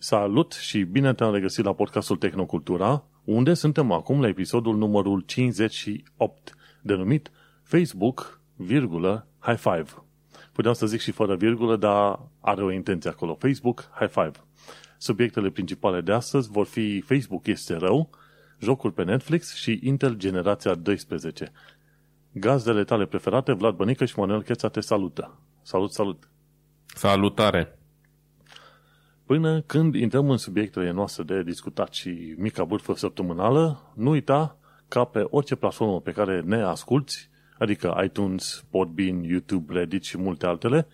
Salut și bine te-am regăsit la podcastul Tehnocultura, unde suntem acum la episodul numărul 58, denumit Facebook, virgulă, high five. Puteam să zic și fără virgulă, dar are o intenție acolo. Facebook, high five. Subiectele principale de astăzi vor fi Facebook este rău, jocul pe Netflix și Intel Generația 12. Gazdele tale preferate, Vlad Bănică și Manuel Cheța te salută. Salut, salut! Salutare! Până când intrăm în subiectele noastre de discutat și mica bârfă săptămânală, nu uita ca pe orice platformă pe care ne asculti, adică iTunes, Podbean, YouTube, Reddit și multe altele,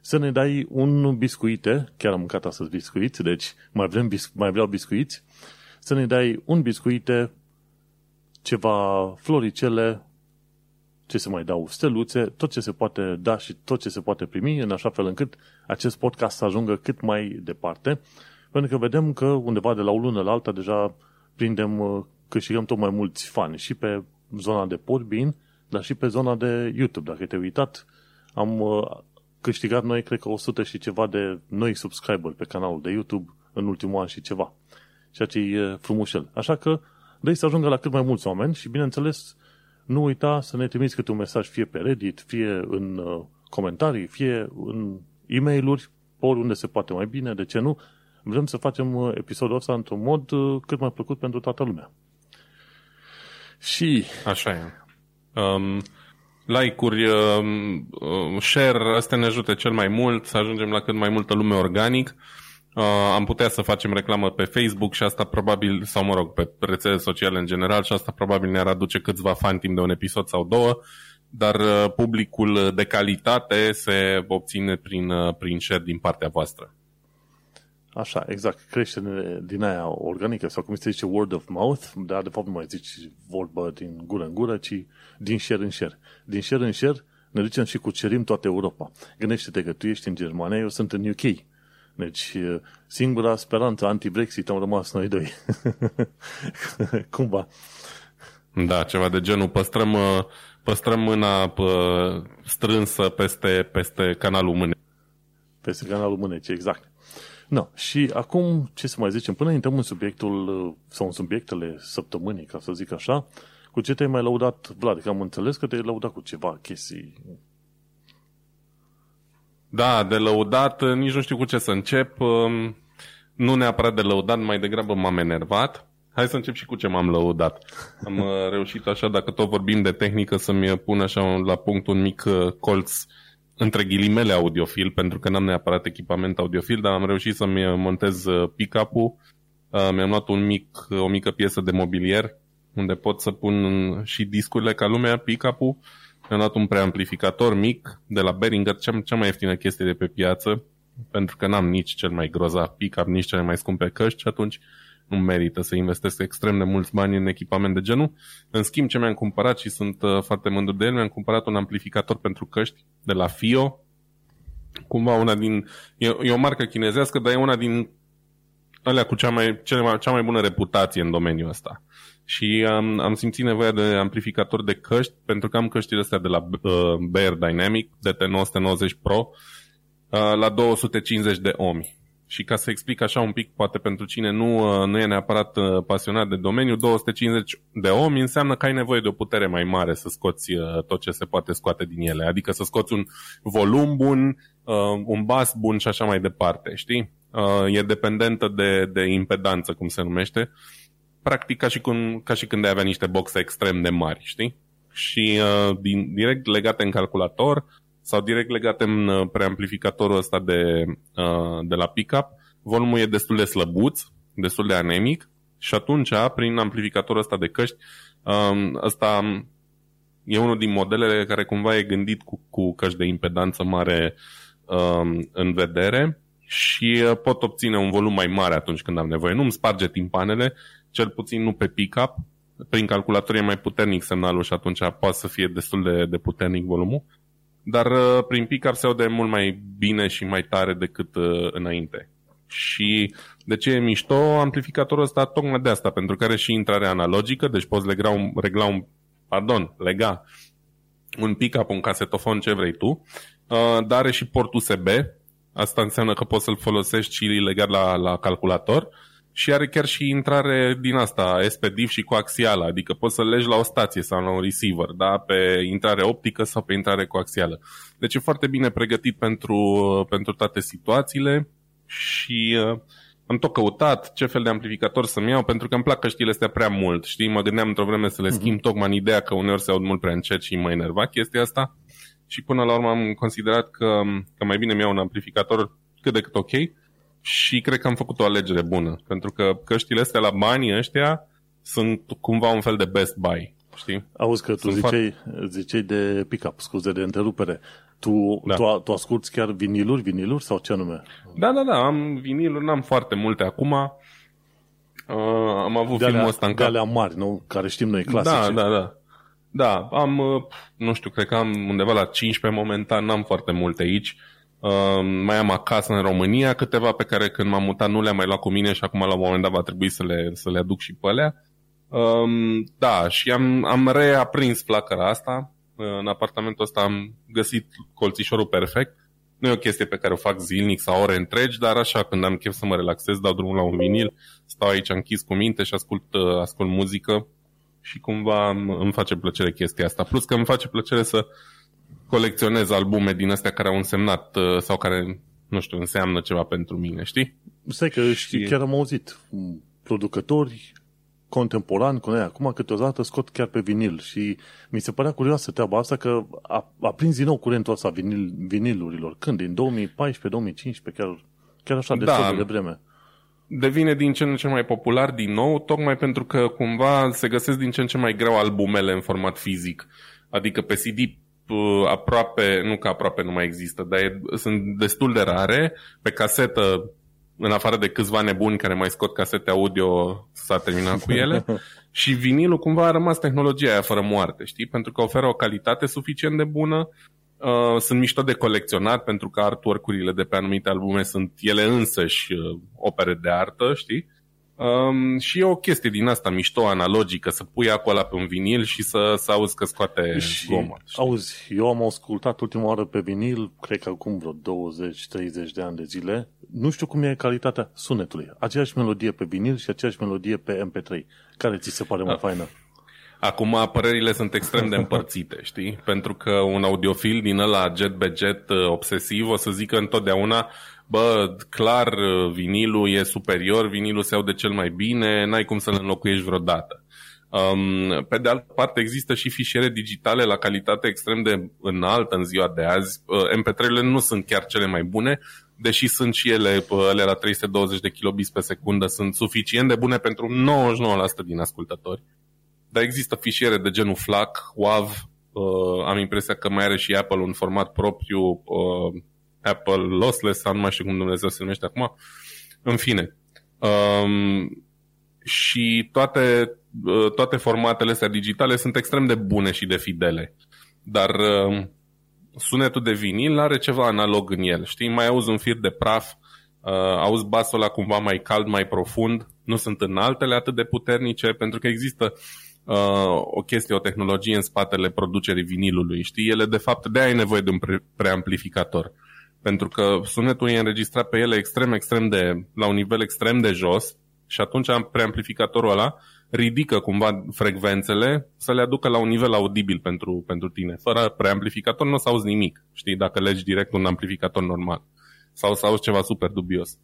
să ne dai un biscuite, chiar am mâncat astăzi biscuiți, deci mai, vrem, mai vreau biscuiți, să ne dai un biscuite, ceva floricele, ce se mai dau, steluțe, tot ce se poate da și tot ce se poate primi, în așa fel încât acest podcast să ajungă cât mai departe, pentru că vedem că undeva de la o lună la alta deja prindem, uh, câștigăm tot mai mulți fani și pe zona de Podbean, dar și pe zona de YouTube. Dacă te-ai uitat, am uh, câștigat noi, cred că 100 și ceva de noi subscriber pe canalul de YouTube în ultimul an și ceva. Ceea ce e frumușel. Așa că vrei să ajungă la cât mai mulți oameni și, bineînțeles, nu uita să ne trimiți câte un mesaj fie pe Reddit, fie în uh, comentarii, fie în e mail oriunde se poate mai bine, de ce nu? Vrem să facem uh, episodul ăsta într-un mod uh, cât mai plăcut pentru toată lumea. Și... Așa e. Um, like-uri, um, share, astea ne ajută cel mai mult să ajungem la cât mai multă lume organic. Uh, am putea să facem reclamă pe Facebook și asta probabil, sau mă rog, pe rețele sociale în general și asta probabil ne-ar aduce câțiva fani timp de un episod sau două, dar uh, publicul de calitate se obține prin, uh, prin share din partea voastră. Așa, exact. Creștere din aia organică, sau cum se zice word of mouth, dar de fapt nu mai zici vorba din gură în gură, ci din share în share. Din share în share ne ducem și cucerim toată Europa. Gândește-te că tu ești în Germania, eu sunt în UK. Deci, singura speranță anti-Brexit am rămas noi doi. Cumva. Da, ceva de genul. Păstrăm, păstrăm mâna strânsă peste, peste canalul mâne. Peste canalul mâneci, exact. No, și acum, ce să mai zicem, până intrăm în subiectul, sau în subiectele săptămânii, ca să zic așa, cu ce te-ai mai laudat, Vlad? Că am înțeles că te-ai laudat cu ceva chestii da, de lăudat, nici nu știu cu ce să încep. Um, nu neapărat de lăudat, mai degrabă m-am enervat. Hai să încep și cu ce m-am lăudat. Am uh, reușit așa, dacă tot vorbim de tehnică, să-mi pun așa la punct un mic uh, colț între ghilimele audiofil, pentru că n-am neapărat echipament audiofil, dar am reușit să-mi montez uh, pick-up-ul. Mi-am luat un mic, o mică piesă de mobilier unde pot să pun și discurile ca lumea, pick-up-ul mi-am luat un preamplificator mic de la Behringer, cea, cea mai ieftină chestie de pe piață, pentru că n-am nici cel mai grozav pick-up, nici cele mai scumpe căști și atunci nu merită să investesc extrem de mulți bani în echipament de genul. În schimb, ce mi-am cumpărat și sunt uh, foarte mândru de el, mi-am cumpărat un amplificator pentru căști de la FIO, cumva una din... E, e o marcă chinezească, dar e una din alea cu cea mai, cea mai, cea mai bună reputație în domeniul ăsta și am, am simțit nevoia de amplificator de căști pentru că am căștile astea de la uh, Bear Dynamic DT990 Pro uh, la 250 de ohmi. Și ca să explic așa un pic, poate pentru cine nu, uh, nu e neapărat uh, pasionat de domeniu, 250 de ohmi înseamnă că ai nevoie de o putere mai mare să scoți uh, tot ce se poate scoate din ele. Adică să scoți un volum bun, uh, un bas bun și așa mai departe, știi? Uh, e dependentă de, de impedanță, cum se numește. Uh, practic ca și, cum, ca și când ai avea niște boxe extrem de mari, știi? Și uh, din, direct legate în calculator sau direct legate în uh, preamplificatorul ăsta de, uh, de la pickup, volumul e destul de slăbuț, destul de anemic și atunci, prin amplificatorul ăsta de căști, uh, ăsta e unul din modelele care cumva e gândit cu, cu căști de impedanță mare uh, în vedere și uh, pot obține un volum mai mare atunci când am nevoie. Nu îmi sparge timpanele, cel puțin nu pe pick-up. Prin calculator e mai puternic semnalul și atunci poate să fie destul de, de puternic volumul. Dar uh, prin pick-up se aude mult mai bine și mai tare decât uh, înainte. Și de ce e mișto amplificatorul ăsta? Tocmai de asta, pentru că are și intrare analogică, deci poți lega un, regla un, pardon, lega un pick-up, un casetofon, ce vrei tu, uh, dar are și port USB Asta înseamnă că poți să-l folosești și legat la, la calculator și are chiar și intrare din asta, SPDIF și coaxială, adică poți să legi la o stație sau la un receiver, da? pe intrare optică sau pe intrare coaxială. Deci e foarte bine pregătit pentru, pentru toate situațiile și uh, am tot căutat ce fel de amplificator să-mi iau, pentru că îmi plac căștile astea prea mult, știi? Mă gândeam într-o vreme să le mhm. schimb, tocmai în ideea că uneori se aud mult prea încet și mă enerva chestia asta. Și până la urmă am considerat că, că mai bine mi iau un amplificator cât de cât ok și cred că am făcut o alegere bună, pentru că căștile astea la banii ăștia sunt cumva un fel de best buy, știi? Auzi că tu ziceai, foarte... ziceai de pick-up, scuze de întrerupere. Tu, da. tu, tu asculti chiar viniluri, viniluri sau ce anume? Da, da, da, am viniluri, n-am foarte multe acum. Uh, am avut de filmul alea, ăsta în cap. alea mari, nu? Care știm noi, clasice. Da, da, da. Da, am, uh, nu știu, cred că am undeva la 15 momentan, n-am foarte multe aici. Uh, mai am acasă în România câteva pe care când m-am mutat nu le-am mai luat cu mine și acum la un moment dat va trebui să le, să le aduc și pe alea. Um, da, și am, am reaprins flacăra asta. În apartamentul ăsta am găsit colțișorul perfect. Nu e o chestie pe care o fac zilnic sau ore întregi, dar așa, când am chef să mă relaxez, dau drumul la un vinil, stau aici închis cu minte și ascult, uh, ascult muzică și cumva îmi face plăcere chestia asta. Plus că îmi face plăcere să colecționez albume din astea care au însemnat uh, sau care, nu știu, înseamnă ceva pentru mine, știi? Stai că și... chiar am auzit producători contemporan cu noi acum câteodată scot chiar pe vinil și mi se părea curioasă treaba asta că a, a prins din nou curentul ăsta vinil, vinilurilor. Când? Din 2014-2015? Chiar, chiar așa de da, de vreme. Devine din ce în ce mai popular din nou, tocmai pentru că cumva se găsesc din ce în ce mai greu albumele în format fizic. Adică pe CD aproape, nu că aproape nu mai există, dar e, sunt destul de rare. Pe casetă în afară de câțiva nebuni care mai scot casete audio, s-a terminat cu ele. și vinilul cumva a rămas tehnologia aia fără moarte, știi? Pentru că oferă o calitate suficient de bună, uh, sunt mișto de colecționat pentru că artwork-urile de pe anumite albume sunt ele însăși uh, opere de artă, știi? Um, și e o chestie din asta mișto, analogică, să pui acolo pe un vinil și să, să auzi că scoate și, gomă. Știi? Auzi, eu am ascultat ultima oară pe vinil, cred că acum vreo 20-30 de ani de zile. Nu știu cum e calitatea sunetului. Aceeași melodie pe vinil și aceeași melodie pe MP3. Care ți se pare mai A. faină? Acum părerile sunt extrem de împărțite, știi? Pentru că un audiofil din ăla jet be jet uh, obsesiv o să zică întotdeauna bă, clar, vinilul e superior, vinilul se aude cel mai bine, n-ai cum să-l înlocuiești vreodată. Um, pe de altă parte, există și fișiere digitale la calitate extrem de înaltă în ziua de azi. Uh, MP3-urile nu sunt chiar cele mai bune, deși sunt și ele, uh, ele la 320 de kilobits pe secundă, sunt suficient de bune pentru 99% din ascultători. Dar există fișiere de genul FLAC, WAV, uh, am impresia că mai are și Apple un format propriu, uh, Apple Lossless sau nu mai știu cum Dumnezeu se numește acum. În fine. Um, și toate, uh, toate formatele astea digitale sunt extrem de bune și de fidele. Dar uh, sunetul de vinil are ceva analog în el. Știi, mai auzi un fir de praf, uh, auzi basul ăla cumva mai cald, mai profund, nu sunt în altele atât de puternice, pentru că există uh, o chestie, o tehnologie în spatele producerii vinilului. Știi, ele de fapt de ai nevoie de un pre- preamplificator pentru că sunetul e înregistrat pe ele extrem, extrem de, la un nivel extrem de jos și atunci preamplificatorul ăla ridică cumva frecvențele să le aducă la un nivel audibil pentru, pentru tine. Fără preamplificator nu o să auzi nimic, știi, dacă legi direct un amplificator normal. Sau să auzi ceva super dubios.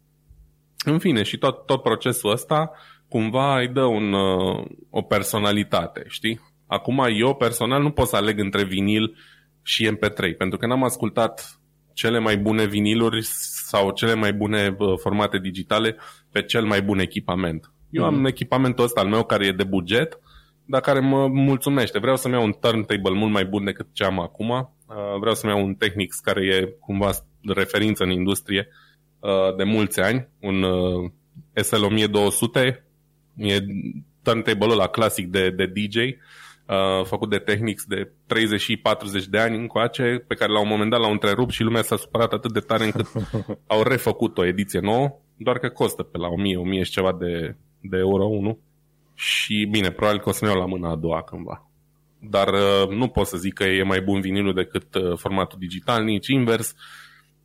În fine, și tot, tot procesul ăsta cumva îi dă un, uh, o personalitate, știi? Acum eu personal nu pot să aleg între vinil și MP3, pentru că n-am ascultat cele mai bune viniluri sau cele mai bune formate digitale pe cel mai bun echipament. Eu am mm. echipamentul ăsta al meu care e de buget, dar care mă mulțumește. Vreau să-mi iau un turntable mult mai bun decât ce am acum. Uh, vreau să-mi iau un Technics care e cumva referință în industrie uh, de mulți ani, un uh, SL1200, e turntable-ul ăla clasic de, de DJ, uh, făcut de Technics de 30 și 40 de ani încoace, pe care la un moment dat l-au întrerupt și lumea s-a supărat atât de tare încât au refăcut o ediție nouă, doar că costă pe la 1000, 1000 și ceva de, de euro unul. Și bine, probabil că o să ne iau la mâna a doua cândva. Dar uh, nu pot să zic că e mai bun vinilul decât uh, formatul digital, nici invers.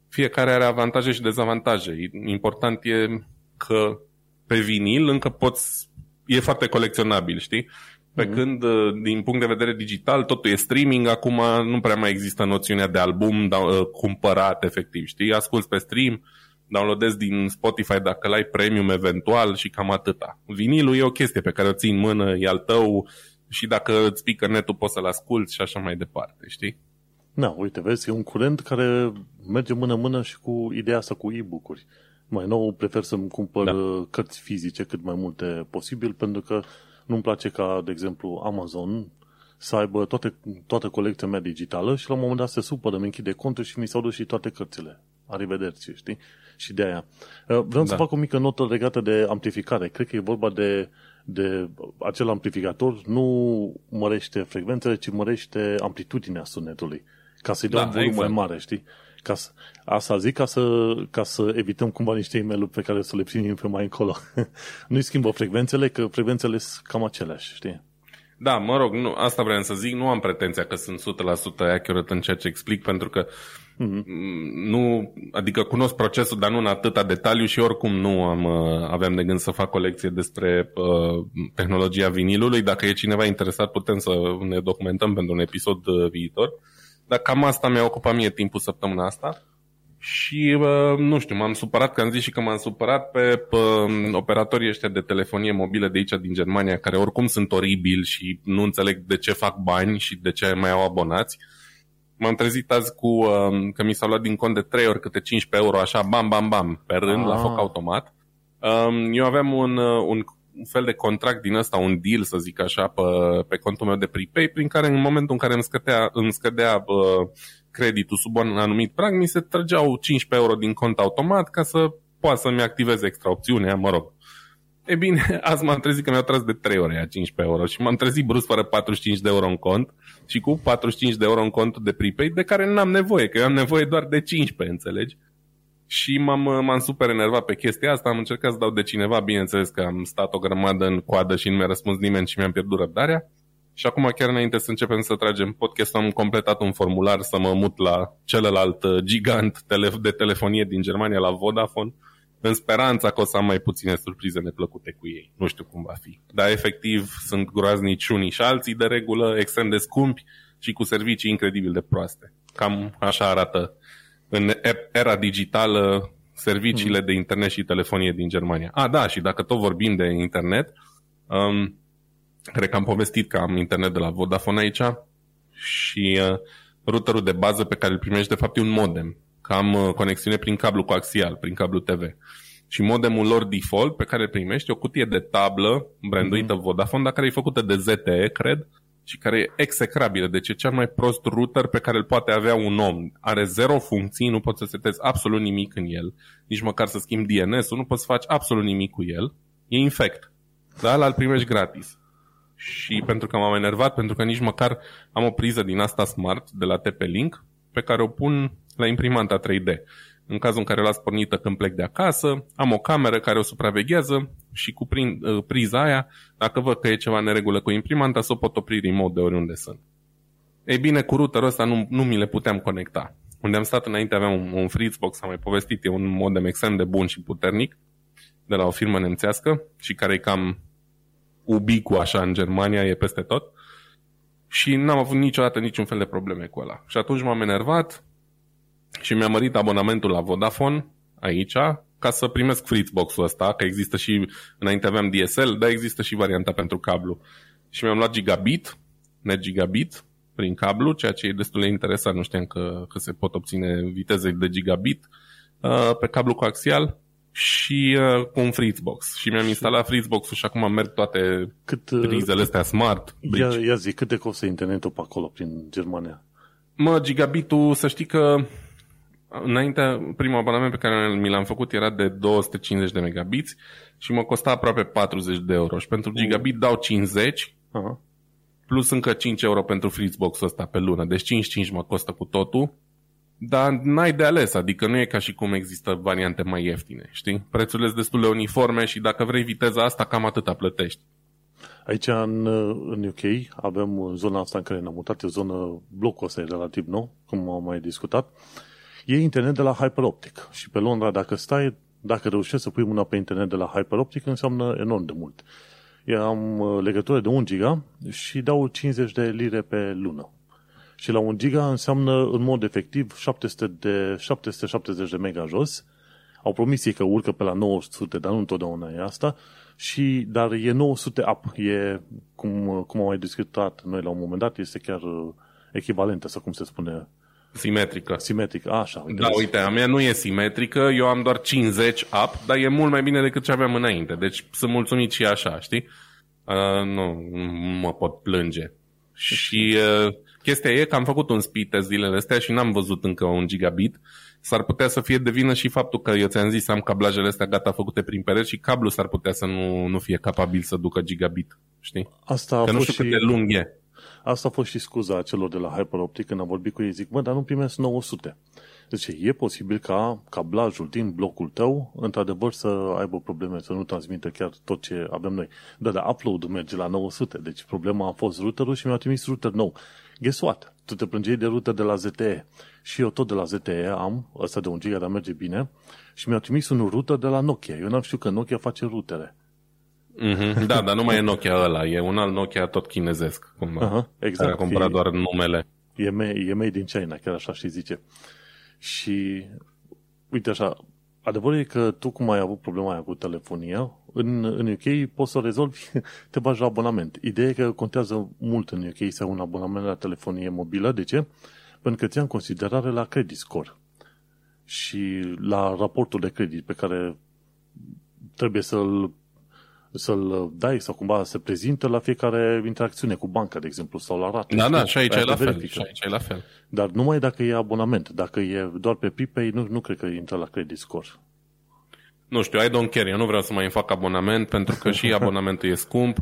fiecare are avantaje și dezavantaje. Important e că pe vinil încă poți, e foarte colecționabil, știi? Pe mm-hmm. când, uh, din punct de vedere digital, totul e streaming, acum nu prea mai există noțiunea de album da, uh, cumpărat, efectiv, știi? Asculți pe stream, downloadezi din Spotify dacă l-ai premium eventual și cam atâta. Vinilul e o chestie pe care o ții în mână, e al tău și dacă îți pică netul poți să-l asculti și așa mai departe, știi? Da, uite, vezi, e un curent care merge mână-mână și cu ideea asta cu e-book-uri. Mai nou prefer să-mi cumpăr da. cărți fizice cât mai multe posibil, pentru că nu-mi place ca, de exemplu, Amazon să aibă toate, toată colecția mea digitală și la un moment dat se supără, îmi închide contul și mi s-au dus și toate cărțile. Arrivederci, știi? Și de aia. Uh, vreau da. să fac o mică notă legată de amplificare. Cred că e vorba de, de acel amplificator nu mărește frecvențele, ci mărește amplitudinea sunetului. Ca să-i dea da, un volum exact. mai mare, știi? Ca să, asta zic ca să, ca să evităm cumva niște e mail pe care să le primim pe mai încolo. Nu-i schimbă frecvențele, că frecvențele sunt cam aceleași, știi? Da, mă rog, nu, asta vreau să zic, nu am pretenția că sunt 100% accurate în ceea ce explic, pentru că mm-hmm. nu, adică cunosc procesul, dar nu în atâta detaliu și oricum nu am, uh, aveam de gând să fac o lecție despre uh, tehnologia vinilului. Dacă e cineva interesat, putem să ne documentăm pentru un episod uh, viitor. Dar cam asta mi-a ocupat mie timpul săptămâna asta. Și, uh, nu știu, m-am supărat, că am zis și că m-am supărat pe, pe operatorii ăștia de telefonie mobilă de aici din Germania, care oricum sunt oribili și nu înțeleg de ce fac bani și de ce mai au abonați. M-am trezit azi cu uh, că mi s-au luat din cont de 3 ori câte 15 euro, așa, bam, bam, bam, pe rând, ah. la foc automat. Um, eu aveam un, uh, un un fel de contract din ăsta, un deal, să zic așa, pe, pe contul meu de prepay, prin care în momentul în care îmi scădea, îmi scădea bă, creditul sub un anumit prag, mi se trăgeau 15 euro din cont automat ca să poată să-mi activez extra opțiunea, mă rog. E bine, azi m-am trezit că mi-au tras de 3 ore a 15 euro și m-am trezit brusc fără 45 de euro în cont și cu 45 de euro în contul de prepay de care n-am nevoie, că eu am nevoie doar de 15, înțelegi? Și m-am, m-am super enervat pe chestia asta, am încercat să dau de cineva, bineînțeles că am stat o grămadă în coadă și nu mi-a răspuns nimeni și mi-am pierdut răbdarea. Și acum, chiar înainte să începem să tragem podcast, am completat un formular să mă mut la celălalt uh, gigant de telefonie din Germania, la Vodafone, în speranța că o să am mai puține surprize neplăcute cu ei. Nu știu cum va fi. Dar efectiv sunt groaznici unii și alții de regulă, extrem de scumpi și cu servicii incredibil de proaste. Cam așa arată în era digitală serviciile mm. de internet și telefonie din Germania. A, da, și dacă tot vorbim de internet, um, cred că am povestit că am internet de la Vodafone aici și uh, routerul de bază pe care îl primești de fapt e un modem. Că am uh, conexiune prin cablu coaxial, prin cablu TV. Și modemul lor default pe care îl primești e o cutie de tablă branduită mm-hmm. Vodafone, dar care e făcută de ZTE, cred, și care e execrabilă. Deci e cel mai prost router pe care îl poate avea un om. Are zero funcții, nu poți să setezi absolut nimic în el, nici măcar să schimbi DNS-ul, nu poți să faci absolut nimic cu el. E infect. Dar ăla îl primești gratis. Și pentru că m-am enervat, pentru că nici măcar am o priză din asta smart de la TP-Link pe care o pun la imprimanta 3D. În cazul în care o las pornită când plec de acasă, am o cameră care o supraveghează și cu prin, uh, priza aia, dacă văd că e ceva neregulă cu imprimanta, să o pot opri remote de oriunde sunt. Ei bine, cu routerul ăsta nu, nu mi le puteam conecta. Unde am stat înainte aveam un, un Fritzbox, am mai povestit, e un modem extrem de bun și puternic de la o firmă nemțească și care e cam ubicu așa în Germania, e peste tot. Și n-am avut niciodată niciun fel de probleme cu ăla. Și atunci m-am enervat, și mi-am mărit abonamentul la Vodafone aici ca să primesc Fritzbox-ul ăsta, că există și, înainte aveam DSL, dar există și varianta pentru cablu. Și mi-am luat gigabit, net gigabit, prin cablu, ceea ce e destul de interesant, nu știam că, că se pot obține viteze de gigabit uh, pe cablu coaxial și uh, cu un Fritzbox. Și mi-am instalat Fritzbox-ul și acum merg toate cât, uh, prizele astea smart. Ia, ia zi, cât de costă internetul pe acolo, prin Germania? Mă, gigabitul, să știi că Înainte, primul abonament pe care mi l-am făcut era de 250 de megabits și mă costa aproape 40 de euro. Și pentru gigabit dau 50, uh-huh. plus încă 5 euro pentru Fritzbox-ul ăsta pe lună. Deci 55 mă costă cu totul. Dar n-ai de ales, adică nu e ca și cum există variante mai ieftine, știi? Prețurile sunt destul de uniforme și dacă vrei viteza asta, cam atâta plătești. Aici în, în UK avem zona asta în care ne-am mutat, e o zonă, blocul ăsta e relativ nou, cum am mai discutat, e internet de la HyperOptic. Și pe Londra, dacă stai, dacă reușești să pui mâna pe internet de la HyperOptic, înseamnă enorm de mult. Eu am uh, legătură de 1 giga și dau 50 de lire pe lună. Și la 1 giga înseamnă în mod efectiv 700 de, 770 de mega jos. Au promis ei că urcă pe la 900, dar nu întotdeauna e asta. Și, dar e 900 up. E, cum, cum am mai discutat noi la un moment dat, este chiar uh, echivalentă, sau cum se spune, Simetrică. Simetrică, așa. Da, uite, a mea nu e simetrică, eu am doar 50 up, dar e mult mai bine decât ce aveam înainte. Deci sunt mulțumit și așa, știi? Uh, nu, nu mă pot plânge. Și uh, chestia e că am făcut un speed test zilele astea și n-am văzut încă un gigabit. S-ar putea să fie de vină și faptul că eu ți-am zis am cablajele astea gata făcute prin pereți și cablul s-ar putea să nu, nu fie capabil să ducă gigabit. Știi? Asta a că nu fost știu și... cât de lung e. Asta a fost și scuza celor de la HyperOptic când am vorbit cu ei. Zic, mă, dar nu primesc 900. Deci e posibil ca cablajul din blocul tău, într-adevăr, să aibă probleme, să nu transmită chiar tot ce avem noi. Da, dar upload-ul merge la 900, deci problema a fost routerul și mi-a trimis router nou. Guess what? Tu te plângeai de router de la ZTE. Și eu tot de la ZTE am, ăsta de un giga, dar merge bine, și mi-a trimis un router de la Nokia. Eu n-am știut că Nokia face routere. Mm-hmm. Da, dar nu mai e Nokia ăla, e un alt Nokia tot chinezesc, cum Aha, exact. care a cumpărat E- doar numele. E, made, e made din China, chiar așa și zice. Și, uite așa, adevărul e că tu cum ai avut problema aia cu telefonia, în, în UK poți să o rezolvi, te bagi la abonament. Ideea e că contează mult în UK să ai un abonament la telefonie mobilă. De ce? Pentru că ți în considerare la credit score și la raportul de credit pe care trebuie să-l să-l dai sau cumva se prezintă la fiecare interacțiune cu banca, de exemplu, sau la rate. Da, da, Știi? și aici Aia e te la fel. verifică. Și aici e la fel. Dar numai dacă e abonament. Dacă e doar pe prepay, nu, nu cred că intră la credit score. Nu știu, I don't care. Eu nu vreau să mai îmi fac abonament pentru că și abonamentul e scump.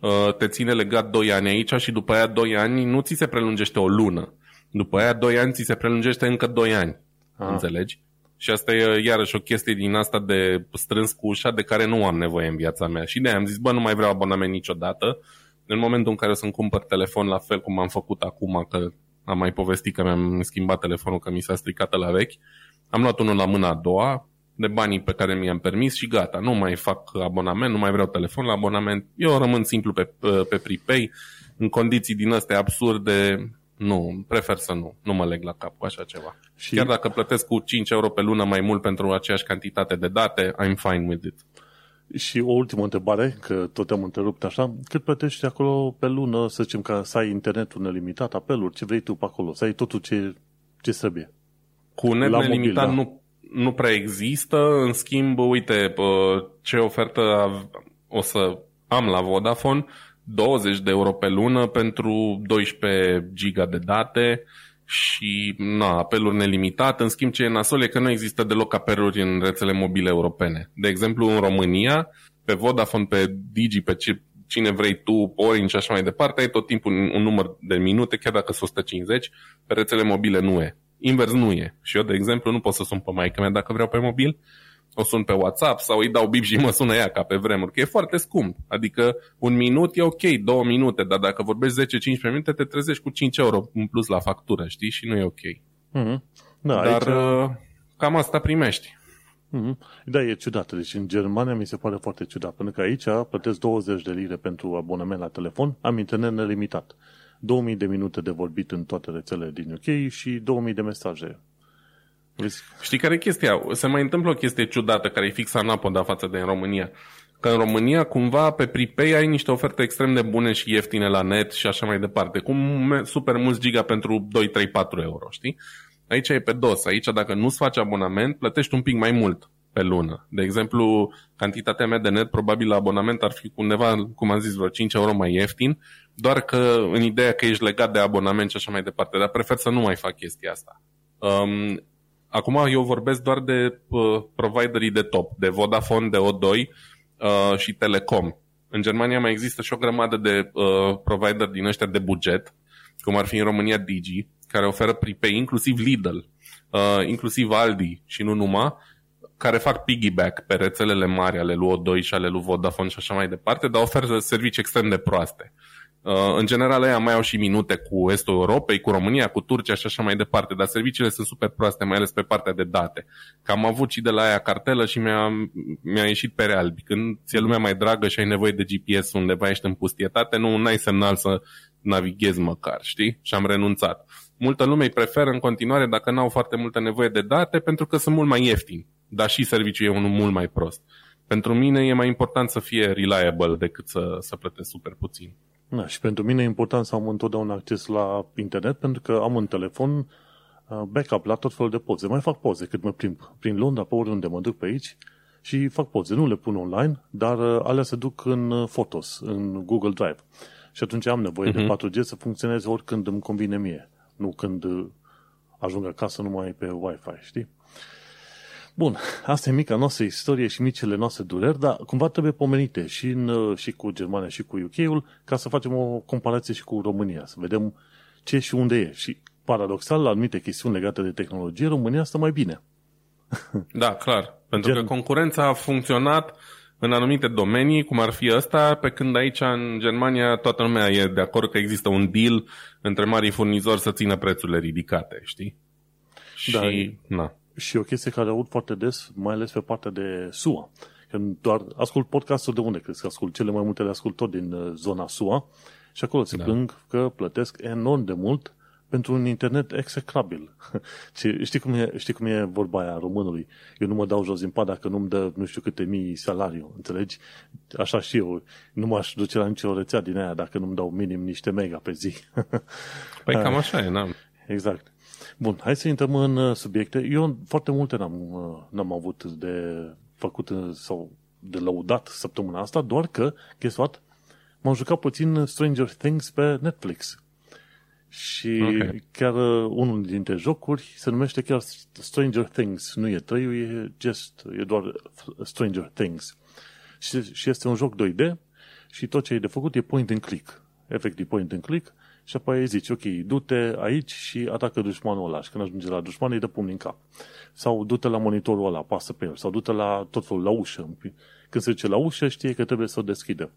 Uh, Te ține legat 2 ani aici și după aia 2 ani nu ți se prelungește o lună. După aia 2 ani ți se prelungește încă 2 ani. Ah. Înțelegi? Și asta e iarăși o chestie din asta de strâns cu ușa de care nu am nevoie în viața mea. Și de aia am zis, bă, nu mai vreau abonament niciodată. În momentul în care o să-mi cumpăr telefon la fel cum am făcut acum, că am mai povestit că mi-am schimbat telefonul, că mi s-a stricat la vechi, am luat unul la mâna a doua, de banii pe care mi-am permis și gata, nu mai fac abonament, nu mai vreau telefon la abonament, eu rămân simplu pe, pe prepay, în condiții din astea absurde, nu, prefer să nu, nu mă leg la cap cu așa ceva. Și Chiar dacă plătesc cu 5 euro pe lună mai mult pentru aceeași cantitate de date, I'm fine with it. Și o ultimă întrebare, că tot am întrerupt așa. Cât plătești acolo pe lună, să zicem, ca să ai internetul nelimitat, apeluri, ce vrei tu pe acolo, să ai totul ce, ce trebuie. Cu net La mobil, nelimitat da. nu, nu prea există, în schimb, uite, pă, ce ofertă av- o să am la Vodafone, 20 de euro pe lună pentru 12 giga de date și na, apeluri nelimitat. În schimb, ce e nasol e că nu există deloc apeluri în rețele mobile europene. De exemplu, în România, pe Vodafone, pe Digi, pe ce, cine vrei tu, Orange și așa mai departe, ai tot timpul un, un număr de minute, chiar dacă sunt 150, pe rețele mobile nu e. Invers nu e. Și eu, de exemplu, nu pot să sun pe maică mea dacă vreau pe mobil, o sun pe WhatsApp sau îi dau bip și mă sună ea ca pe vremuri, că e foarte scump. Adică un minut e ok, două minute, dar dacă vorbești 10-15 minute, te trezești cu 5 euro în plus la factură, știi? Și nu e ok. Mm-hmm. Da, Dar aici, uh, cam asta primești. mm-hmm. da, e ciudat. Deci în Germania mi se pare foarte ciudat, pentru că aici plătesc 20 de lire pentru abonament la telefon, am internet nelimitat. 2000 de minute de vorbit în toate rețelele din UK și 2000 de mesaje. Vezi? Știi care e chestia? Se mai întâmplă o chestie ciudată care e fix anapoda față de în România. Că în România cumva pe prepay ai niște oferte extrem de bune și ieftine la net și așa mai departe. Cum me- super mulți giga pentru 2, 3, 4 euro, știi? Aici e pe dos. Aici dacă nu-ți faci abonament, plătești un pic mai mult pe lună. De exemplu, cantitatea mea de net, probabil la abonament ar fi cu undeva, cum am zis, vreo 5 euro mai ieftin, doar că în ideea că ești legat de abonament și așa mai departe. Dar prefer să nu mai fac chestia asta. Um, Acum eu vorbesc doar de uh, providerii de top, de Vodafone, de O2 uh, și Telecom. În Germania mai există și o grămadă de uh, provider din ăștia de buget, cum ar fi în România Digi, care oferă prepay, inclusiv Lidl, uh, inclusiv Aldi și nu numai, care fac piggyback pe rețelele mari ale lui O2 și ale lui Vodafone și așa mai departe, dar oferă servicii extrem de proaste. Uh, în general, ea mai au și minute cu Estul Europei, cu România, cu Turcia și așa mai departe, dar serviciile sunt super proaste, mai ales pe partea de date. Că am avut și de la aia cartelă și mi-a, mi-a ieșit pe real. Când ți-e lumea mai dragă și ai nevoie de GPS undeva ești în pustietate, nu ai semnal să navighezi măcar, știi? Și am renunțat. Multă lume îi preferă în continuare dacă n-au foarte multă nevoie de date pentru că sunt mult mai ieftini, dar și serviciul e unul mult mai prost. Pentru mine e mai important să fie reliable decât să, să plătesc super puțin. Da, și pentru mine e important să am întotdeauna acces la internet pentru că am un telefon uh, backup la tot felul de poze. Mai fac poze cât mă plimb prin Londra, pe oriunde mă duc pe aici și fac poze. Nu le pun online, dar uh, alea se duc în uh, Photos, în Google Drive. Și atunci am nevoie uh-huh. de 4G mhm. să funcționeze oricând îmi convine mie, nu când ajung acasă numai pe Wi-Fi, știi? Bun, asta e mica noastră istorie și micile noastre dureri, dar cumva trebuie pomenite și, în, și cu Germania și cu UK-ul ca să facem o comparație și cu România, să vedem ce și unde e. Și paradoxal, la anumite chestiuni legate de tehnologie, România stă mai bine. Da, clar. Pentru Gen... că concurența a funcționat în anumite domenii, cum ar fi ăsta, pe când aici în Germania toată lumea e de acord că există un deal între marii furnizori să țină prețurile ridicate, știi? Da, și, na și o chestie care aud foarte des, mai ales pe partea de SUA. Când doar ascult podcastul de unde crezi că ascult cele mai multe le ascult tot din uh, zona SUA și acolo se da. plâng că plătesc enorm de mult pentru un internet execrabil. știi, cum e, știi cum e vorba aia românului? Eu nu mă dau jos din pat dacă nu-mi dă nu știu câte mii salariu, înțelegi? Așa și eu. Nu m-aș duce la nicio rețea din aia dacă nu-mi dau minim niște mega pe zi. păi cam așa e, n-am. Exact. Bun, hai să intrăm în uh, subiecte. Eu foarte multe n-am, uh, n-am avut de făcut uh, sau de lăudat săptămâna asta, doar că, guess what, m-am jucat puțin Stranger Things pe Netflix. Și okay. chiar unul dintre jocuri se numește chiar Stranger Things. Nu e trăiul, e just, e doar Stranger Things. Și, și este un joc 2D și tot ce ai de făcut e point and click. Efectiv point and click și apoi îi zici, ok, du-te aici și atacă dușmanul ăla. Și când ajunge la dușman, îi dă pumni în cap. Sau du-te la monitorul ăla, pasă pe el. Sau du-te la tot felul, la ușă. Când se duce la ușă, știe că trebuie să o deschidă.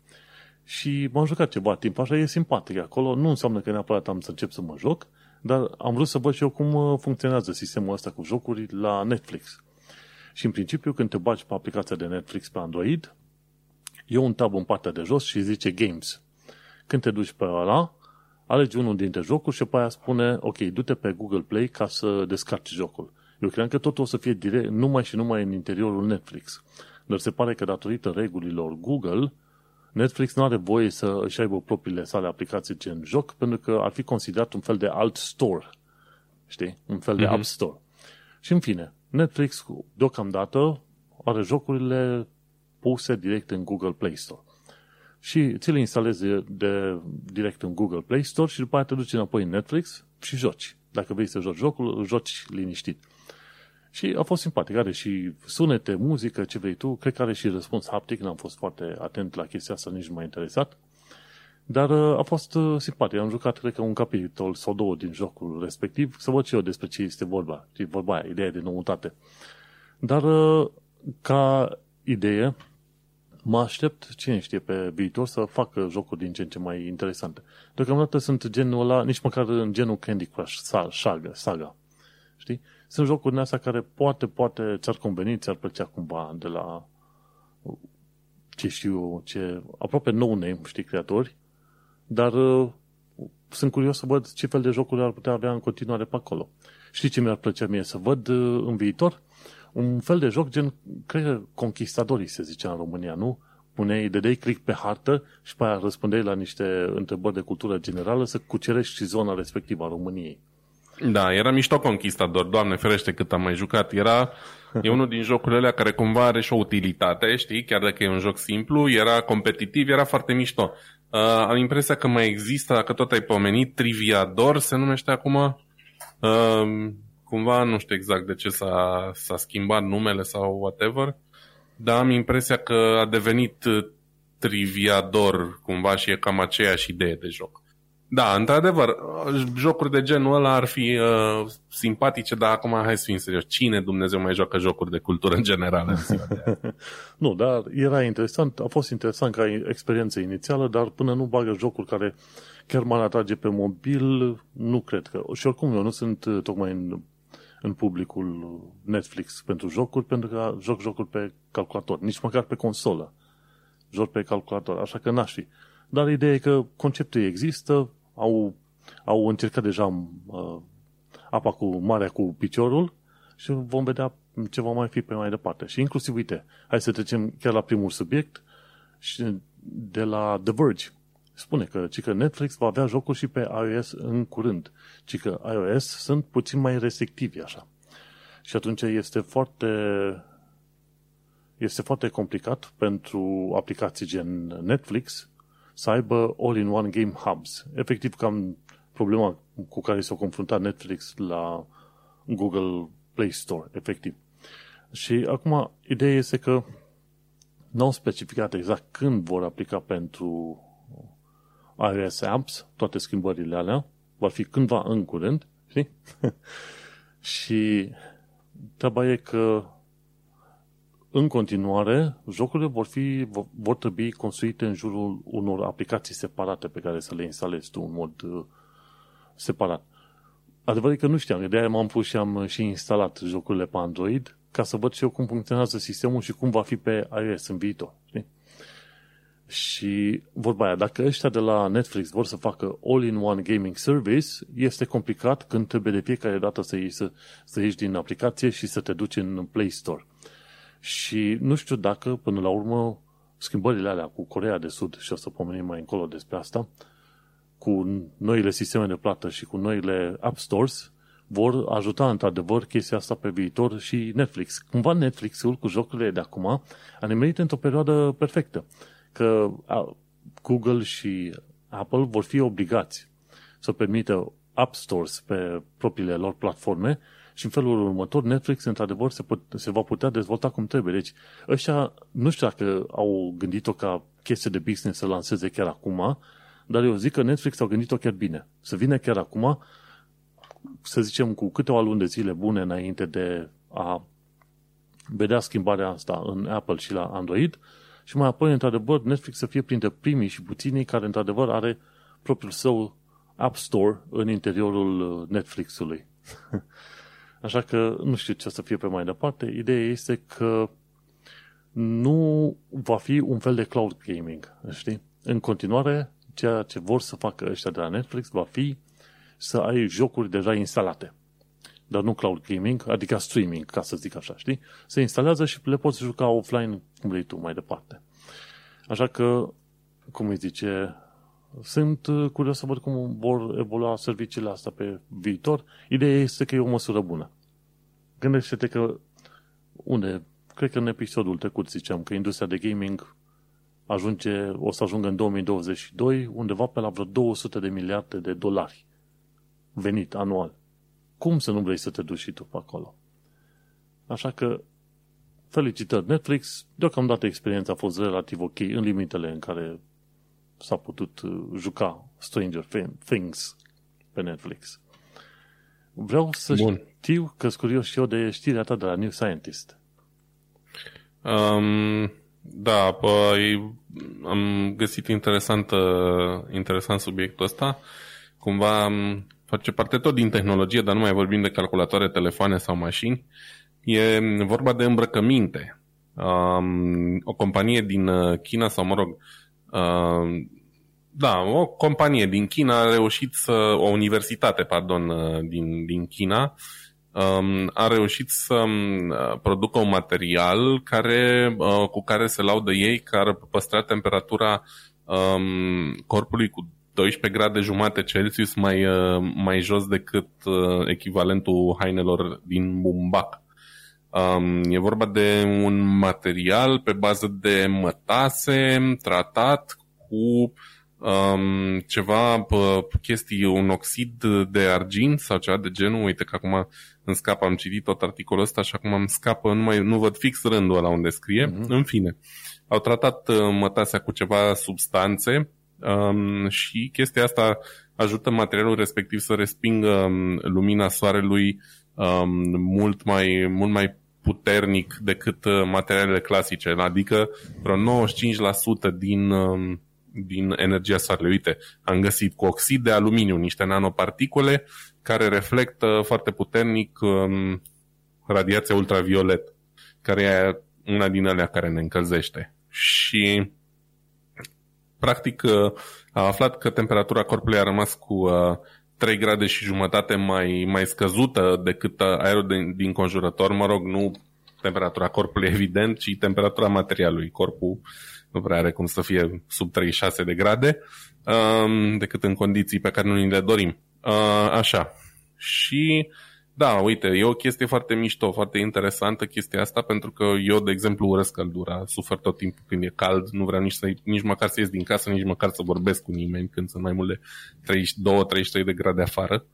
Și m-am jucat ceva timp, așa e simpatic acolo. Nu înseamnă că neapărat am să încep să mă joc, dar am vrut să văd și eu cum uh, funcționează sistemul ăsta cu jocuri la Netflix. Și în principiu, când te bagi pe aplicația de Netflix pe Android, e un tab în partea de jos și zice Games. Când te duci pe ăla, alegi unul dintre jocuri și pe aia spune, ok, du-te pe Google Play ca să descarci jocul. Eu cred că totul o să fie direct, numai și numai în interiorul Netflix. Dar se pare că datorită regulilor Google, Netflix nu are voie să își aibă propriile sale aplicații gen joc, pentru că ar fi considerat un fel de alt store. Știi? Un fel de uh-huh. App Store. Și în fine, Netflix deocamdată are jocurile puse direct în Google Play Store și ți le instalezi de, de, direct în Google Play Store și după aceea te duci înapoi în Netflix și joci. Dacă vrei să joci jocul, joci liniștit. Și a fost simpatic. Are și sunete, muzică, ce vrei tu. Cred că are și răspuns haptic. N-am fost foarte atent la chestia asta, nici nu m-a interesat. Dar uh, a fost uh, simpatic. Am jucat, cred că, un capitol sau două din jocul respectiv, să văd și eu despre ce este vorba. Ce vorba aia, ideea de noutate. Dar, uh, ca idee, mă aștept, cine știe, pe viitor să facă jocuri din ce în ce mai interesante. Deocamdată sunt genul ăla, nici măcar în genul Candy Crush Saga, saga știi? Sunt jocuri din astea care poate, poate ți-ar conveni, ți-ar plăcea cumva de la ce știu ce, aproape no-name, știi, creatori, dar uh, sunt curios să văd ce fel de jocuri ar putea avea în continuare pe acolo. Știi ce mi-ar plăcea mie să văd uh, în viitor? Un fel de joc gen, cred că conquistadorii se zicea în România, nu? Puneai, dădeai click pe hartă și pe aia răspundeai la niște întrebări de cultură generală să cucerești zona respectivă a României. Da, era mișto Conquistador, doamne ferește cât am mai jucat. Era, e unul din jocurile alea care cumva are și o utilitate, știi, chiar dacă e un joc simplu, era competitiv, era foarte mișto. Uh, am impresia că mai există, dacă tot ai pomenit, Triviador se numește acum. Uh, cumva nu știu exact de ce s-a, s-a schimbat numele sau whatever, dar am impresia că a devenit triviador cumva și e cam aceeași idee de joc. Da, într-adevăr, jocuri de genul ăla ar fi uh, simpatice, dar acum hai să fim serios. Cine Dumnezeu mai joacă jocuri de cultură în general în ziua de Nu, dar era interesant, a fost interesant ca experiență inițială, dar până nu bagă jocuri care chiar m-ar atrage pe mobil, nu cred că. Și oricum eu nu sunt uh, tocmai în, în publicul Netflix pentru jocuri, pentru că joc jocuri pe calculator, nici măcar pe consolă. Joc pe calculator, așa că n-aș fi. Dar ideea e că conceptul există, au, au încercat deja uh, apa cu marea cu piciorul și vom vedea ce va mai fi pe mai departe. Și inclusiv, uite, hai să trecem chiar la primul subiect și de la The Verge. Spune că, ci că Netflix va avea jocuri și pe iOS în curând, ci că iOS sunt puțin mai restrictivi așa. Și atunci este foarte este foarte complicat pentru aplicații gen Netflix să aibă all-in-one game hubs. Efectiv, cam problema cu care s-a confruntat Netflix la Google Play Store, efectiv. Și acum, ideea este că nu au specificat exact când vor aplica pentru iOS apps, toate schimbările alea, va fi cândva în curând, știi? și treaba e că în continuare, jocurile vor, fi, vor trebui construite în jurul unor aplicații separate pe care să le instalezi tu în mod uh, separat. Adevărul că nu știam, de aia m-am pus și am și instalat jocurile pe Android ca să văd și eu cum funcționează sistemul și cum va fi pe iOS în viitor. Știi? Și vorba aia, dacă ăștia de la Netflix vor să facă all-in-one gaming service, este complicat când trebuie de fiecare dată să ieși, să, să ieși din aplicație și să te duci în Play Store. Și nu știu dacă, până la urmă, schimbările alea cu Corea de Sud, și o să pomenim mai încolo despre asta, cu noile sisteme de plată și cu noile App Stores, vor ajuta într-adevăr chestia asta pe viitor și Netflix. Cumva Netflix-ul cu jocurile de acum a nimerit într-o perioadă perfectă. Că Google și Apple vor fi obligați să permită App Stores pe propriile lor platforme și în felul următor Netflix, într-adevăr, se, pot, se va putea dezvolta cum trebuie. Deci, ăștia, nu știu dacă au gândit-o ca chestie de business să lanseze chiar acum, dar eu zic că Netflix au gândit-o chiar bine. Să vină chiar acum, să zicem, cu câteva luni de zile bune înainte de a vedea schimbarea asta în Apple și la Android și mai apoi, într-adevăr, Netflix să fie printre primii și puținii care, într-adevăr, are propriul său App Store în interiorul Netflix-ului. Așa că nu știu ce să fie pe mai departe. Ideea este că nu va fi un fel de cloud gaming, știi? În continuare, ceea ce vor să facă ăștia de la Netflix va fi să ai jocuri deja instalate. Dar nu cloud gaming, adică streaming, ca să zic așa, știi? Se instalează și le poți juca offline cum vrei tu mai departe. Așa că, cum îi zice, sunt uh, curios să văd cum vor evolua serviciile astea pe viitor. Ideea este că e o măsură bună. Gândește-te că unde, cred că în episodul trecut ziceam că industria de gaming ajunge, o să ajungă în 2022 undeva pe la vreo 200 de miliarde de dolari venit anual. Cum să nu vrei să te duci și tu pe acolo? Așa că felicitări Netflix. Deocamdată experiența a fost relativ ok în limitele în care s-a putut uh, juca Stranger Things pe Netflix. Vreau să Bun. știu că sunt curios și eu de știrea ta de la New Scientist. Um, da, păi am găsit interesant, interesant subiectul ăsta. Cumva face parte tot din tehnologie, dar nu mai vorbim de calculatoare, telefoane sau mașini. E vorba de îmbrăcăminte. Um, o companie din uh, China, sau mă rog, uh, da, o companie din China a reușit să, o universitate, pardon, uh, din, din China, um, a reușit să um, producă un material care, uh, cu care se laudă ei că ar păstra temperatura um, corpului cu 12 grade jumate Celsius mai, uh, mai jos decât uh, echivalentul hainelor din bumbac. Um, e vorba de un material pe bază de mătase tratat cu um, ceva pe chestii, un oxid de argint sau ceva de genul. Uite că acum îmi scapă, am citit tot articolul ăsta și acum îmi scapă, nu, mai, nu văd fix rândul ăla unde scrie. Mm-hmm. În fine, au tratat uh, mătasea cu ceva substanțe um, și chestia asta ajută materialul respectiv să respingă um, lumina soarelui um, mult, mai, mult mai puternic decât uh, materialele clasice, adică vreo 95% din, um, din energia soarelui. Uite, am găsit cu oxid de aluminiu niște nanoparticule care reflectă foarte puternic um, radiația ultraviolet, care e una din alea care ne încălzește. Și practic uh, a aflat că temperatura corpului a rămas cu uh, 3 grade și jumătate mai, mai scăzută decât aerul din, din conjurător, mă rog, nu temperatura corpului evident, ci temperatura materialului. Corpul nu prea are cum să fie sub 36 de grade, um, decât în condiții pe care nu ni le dorim. Uh, așa. Și da, uite, e o chestie foarte mișto, foarte interesantă chestia asta, pentru că eu, de exemplu, urăsc căldura, sufer tot timpul când e cald, nu vreau nici, să, nici măcar să ies din casă, nici măcar să vorbesc cu nimeni când sunt mai mult de 32-33 de grade afară.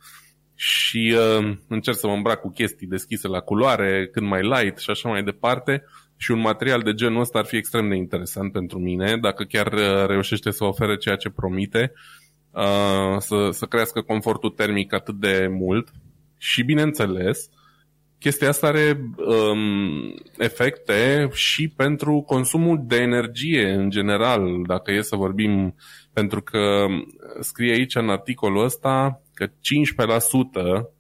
Și uh, încerc să mă îmbrac cu chestii deschise la culoare, cât mai light și așa mai departe. Și un material de genul ăsta ar fi extrem de interesant pentru mine, dacă chiar uh, reușește să ofere ceea ce promite, uh, să, să crească confortul termic atât de mult și, bineînțeles, chestia asta are um, efecte și pentru consumul de energie în general, dacă e să vorbim, pentru că scrie aici în articolul ăsta că 15%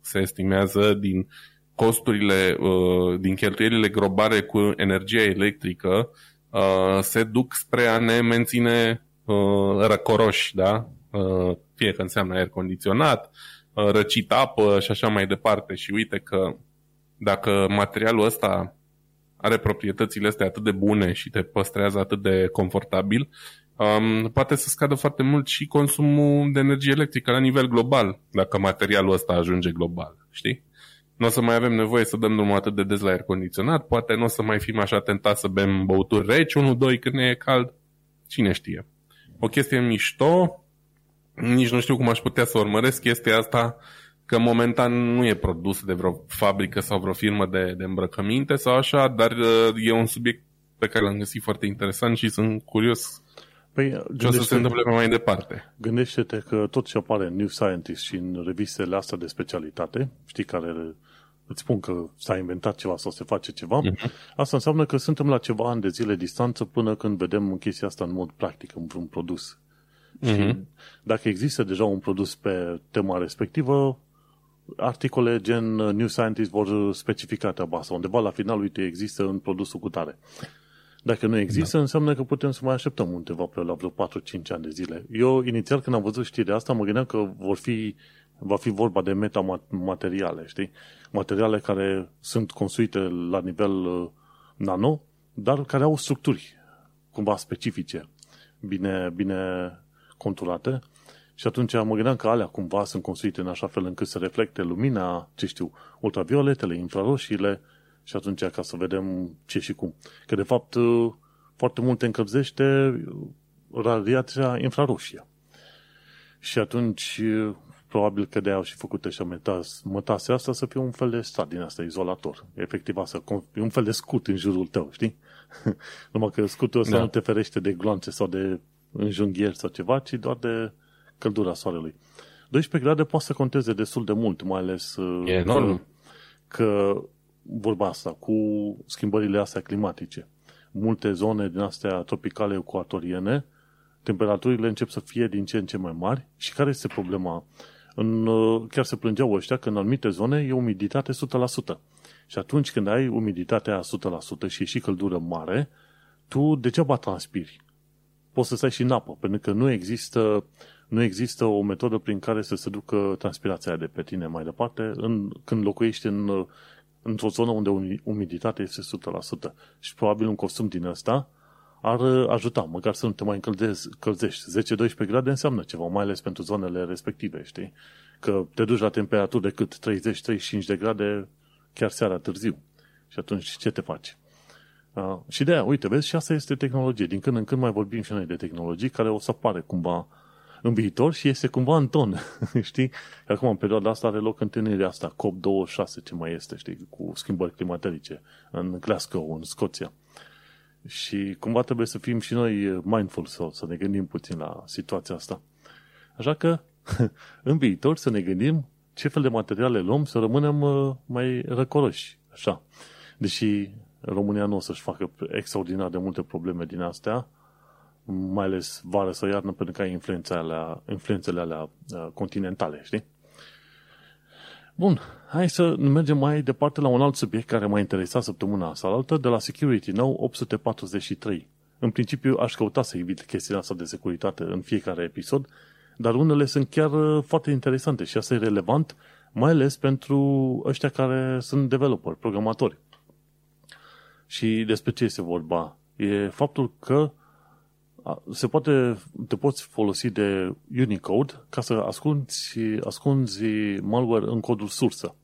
se estimează din costurile, uh, din cheltuielile globale cu energia electrică uh, se duc spre a ne menține uh, răcoroși, da? Uh, fie că înseamnă aer condiționat, Uh, răcit apă și așa mai departe. Și uite că dacă materialul ăsta are proprietățile astea atât de bune și te păstrează atât de confortabil, um, poate să scadă foarte mult și consumul de energie electrică la nivel global, dacă materialul ăsta ajunge global, știi? Nu o să mai avem nevoie să dăm drumul atât de des la aer condiționat, poate nu o să mai fim așa tentați să bem băuturi reci, 1-2 când ne e cald, cine știe. O chestie mișto, nici nu știu cum aș putea să urmăresc chestia asta, că momentan nu e produs de vreo fabrică sau vreo firmă de, de îmbrăcăminte sau așa, dar uh, e un subiect pe care l-am găsit foarte interesant și sunt curios Păi, ce o să se întâmple mai departe. Gândește-te că tot ce apare în New Scientist și în revistele astea de specialitate, știi, care îți spun că s-a inventat ceva sau se face ceva, uh-huh. asta înseamnă că suntem la ceva ani de zile distanță până când vedem chestia asta în mod practic, în vreun produs. Uh-huh. Și mhm. dacă există deja un produs pe tema respectivă, articole gen New Scientist vor specifica treaba asta. Undeva la final, uite, există în produsul cu tare. Dacă nu există, da. înseamnă că putem să mai așteptăm undeva pe la vreo 4-5 ani de zile. Eu, inițial, când am văzut știrea asta, mă gândeam că vor fi, va fi vorba de metamateriale, știi? Materiale care sunt construite la nivel uh, nano, dar care au structuri cumva specifice, bine, bine conturate și atunci mă gândeam că alea cumva sunt construite în așa fel încât să reflecte lumina, ce știu, ultravioletele, infraroșiile și atunci ca să vedem ce și cum. Că de fapt foarte mult încălzește radiația infraroșie. Și atunci probabil că de-aia au și făcut așa metas, mătasea asta să fie un fel de stat din asta, izolator. Efectiv asta, e un fel de scut în jurul tău, știi? Numai că scutul ăsta da. nu te ferește de gloanțe sau de înjunghieri sau ceva, ci doar de căldura soarelui. 12 grade poate să conteze destul de mult, mai ales e enorm. Că, că vorba asta, cu schimbările astea climatice. Multe zone din astea tropicale ecuatoriene, temperaturile încep să fie din ce în ce mai mari și care este problema? În, chiar se plângeau ăștia că în anumite zone e umiditate 100%. Și atunci când ai umiditatea 100% și e și căldură mare, tu degeaba transpiri poți să stai și în apă, pentru că nu există, nu există o metodă prin care să se ducă transpirația de pe tine mai departe în, când locuiești în, într-o zonă unde umiditatea este 100%. Și probabil un costum din ăsta ar ajuta, măcar să nu te mai încălzești. 10-12 grade înseamnă ceva, mai ales pentru zonele respective, știi? Că te duci la temperaturi de cât 30-35 de grade chiar seara târziu. Și atunci ce te faci? Uh, și de aia, uite, vezi, și asta este tehnologie. Din când în când mai vorbim și noi de tehnologii care o să apare cumva în viitor și este cumva în ton, știi? Acum, în perioada asta are loc întâlnirea asta, COP26, ce mai este, știi, cu schimbări climatice în Glasgow, în Scoția. Și cumva trebuie să fim și noi mindful sau să ne gândim puțin la situația asta. Așa că în viitor să ne gândim ce fel de materiale luăm să rămânem uh, mai răcoroși. Așa. Deși România nu o să-și facă extraordinar de multe probleme din astea, mai ales vară sau iarnă, pentru că ai influențele alea, influențele alea uh, continentale, știi? Bun, hai să mergem mai departe la un alt subiect care m-a interesat săptămâna asta altă, de la Security Now 843. În principiu aș căuta să evit chestiile asta de securitate în fiecare episod, dar unele sunt chiar uh, foarte interesante și asta e relevant, mai ales pentru ăștia care sunt developer, programatori. Și despre ce este vorba? E faptul că se poate, te poți folosi de Unicode ca să ascunzi, ascunzi malware în codul sursă.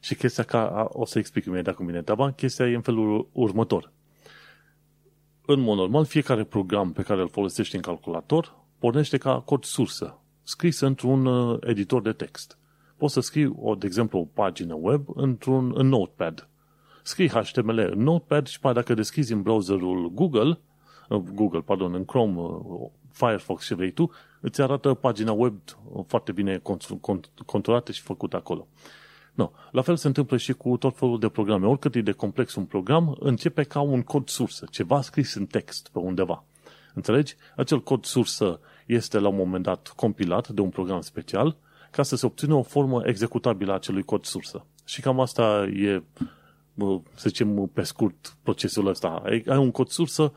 Și chestia ca, o să explic imediat cum vine treaba, chestia e în felul următor. În mod normal, fiecare program pe care îl folosești în calculator pornește ca cod sursă, scris într-un uh, editor de text. Poți să scrii, o, de exemplu, o pagină web într-un în Notepad. Scrii HTML în Notepad și dacă deschizi în browserul Google, uh, Google, pardon, în Chrome, uh, Firefox ce vrei tu, îți arată pagina web foarte bine controlată și făcută acolo. No. La fel se întâmplă și cu tot felul de programe. Oricât e de complex un program, începe ca un cod sursă, ceva scris în text pe undeva. Înțelegi? Acel cod sursă este la un moment dat compilat de un program special ca să se obțină o formă executabilă a acelui cod sursă. Și cam asta e, să zicem pe scurt, procesul ăsta. Ai un cod sursă,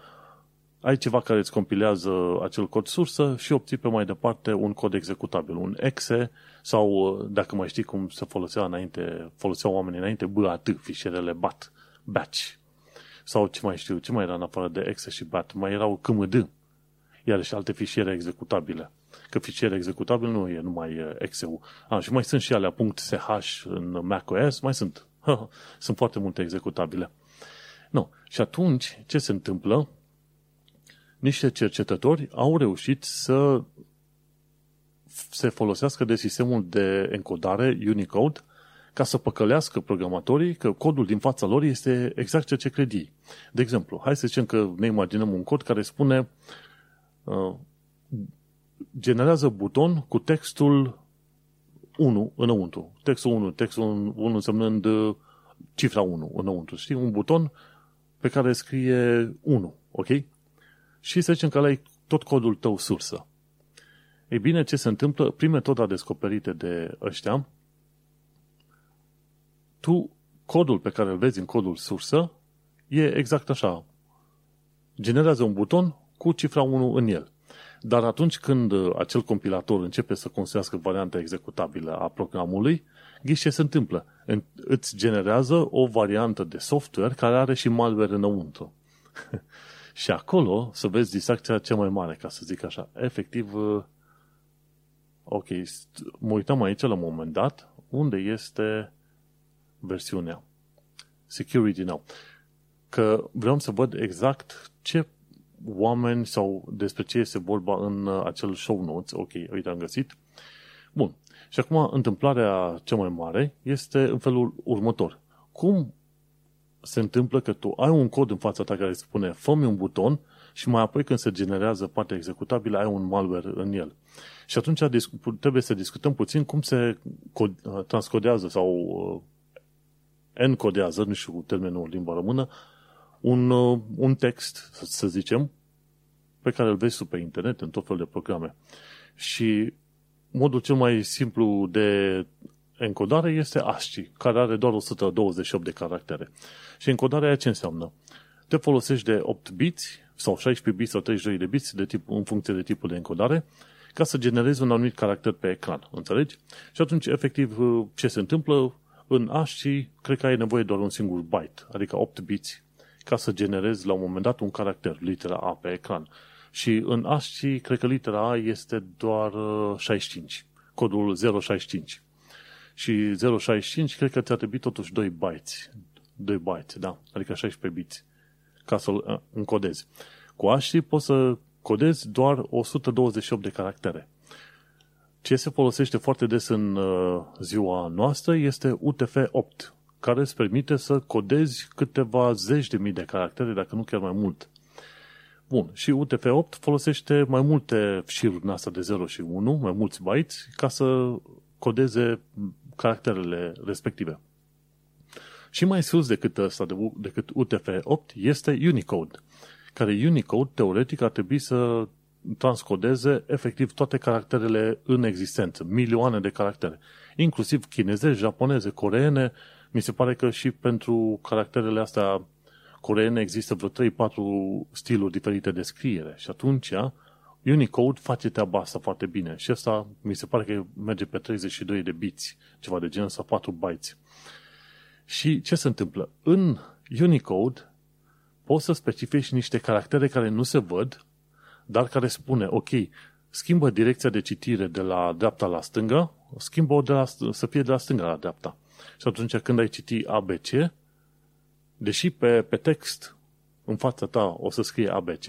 ai ceva care îți compilează acel cod sursă și obții pe mai departe un cod executabil, un exe sau, dacă mai știi cum se folosea înainte, foloseau oamenii înainte, BAT, fișierele BAT, batch. Sau ce mai știu, ce mai era în afară de exe și BAT? Mai erau KMD, iar și alte fișiere executabile. Că fișiere executabil nu e numai exe Ah, și mai sunt și alea .ch în macOS, mai sunt. sunt foarte multe executabile. Nu. Și atunci, ce se întâmplă? Niște cercetători au reușit să se folosească de sistemul de encodare Unicode ca să păcălească programatorii că codul din fața lor este exact ceea ce cred ei. De exemplu, hai să zicem că ne imaginăm un cod care spune uh, generează buton cu textul 1 înăuntru. Textul 1, textul 1 însemnând uh, cifra 1 înăuntru. Știi? Un buton pe care scrie 1, ok? Și să zicem că ăla e tot codul tău sursă. Ei bine, ce se întâmplă? Prin metoda descoperită de ăștia, tu, codul pe care îl vezi în codul sursă, e exact așa. Generează un buton cu cifra 1 în el. Dar atunci când acel compilator începe să construiască varianta executabilă a programului, ghiși ce se întâmplă? Îți generează o variantă de software care are și malware înăuntru. și acolo să vezi distracția cea mai mare, ca să zic așa. Efectiv, ok, mă uitam aici la un moment dat, unde este versiunea Security Now. Că vreau să văd exact ce oameni sau despre ce este vorba în uh, acel show notes. Ok, uite, am găsit. Bun. Și acum, întâmplarea cea mai mare este în felul următor. Cum se întâmplă că tu ai un cod în fața ta care spune fă un buton și mai apoi când se generează partea executabilă ai un malware în el. Și atunci trebuie să discutăm puțin cum se uh, transcodează sau uh, encodează, nu știu termenul în limba română, un, uh, un text, să zicem, pe care îl vezi pe internet, în tot fel de programe. Și modul cel mai simplu de encodare este ASCII, care are doar 128 de caractere. Și encodarea aia ce înseamnă? Te folosești de 8 biți sau 16 biți sau 32 de biți de tip, în funcție de tipul de encodare ca să generezi un anumit caracter pe ecran. Înțelegi? Și atunci, efectiv, ce se întâmplă? În ASCII, cred că ai nevoie doar un singur byte, adică 8 biți, ca să generezi la un moment dat un caracter, litera A pe ecran. Și în ASCII, cred că litera A este doar 65, uh, codul 065. Și 065, cred că ți-a trebuit totuși 2 bytes. 2 bytes, da, adică 16 biți, ca să-l uh, încodezi. Cu ASCII poți să codezi doar 128 de caractere. Ce se folosește foarte des în uh, ziua noastră este UTF-8, care îți permite să codezi câteva zeci de mii de caractere, dacă nu chiar mai mult. Bun, și UTF-8 folosește mai multe șiruri din asta de 0 și 1, mai mulți bytes, ca să codeze caracterele respective. Și mai sus decât ăsta, decât UTF-8, este Unicode, care Unicode, teoretic, ar trebui să transcodeze efectiv toate caracterele în existență, milioane de caractere, inclusiv chineze, japoneze, coreene, mi se pare că și pentru caracterele astea coreene există vreo 3-4 stiluri diferite de scriere și atunci Unicode face treaba asta foarte bine și asta mi se pare că merge pe 32 de bits, ceva de genul, sau 4 bytes. Și ce se întâmplă? În Unicode poți să specifici niște caractere care nu se văd, dar care spune, ok, schimbă direcția de citire de la dreapta la stânga, schimbă-o de la, să fie de la stânga la dreapta. Și atunci când ai citi ABC, deși pe, pe text în fața ta o să scrie ABC,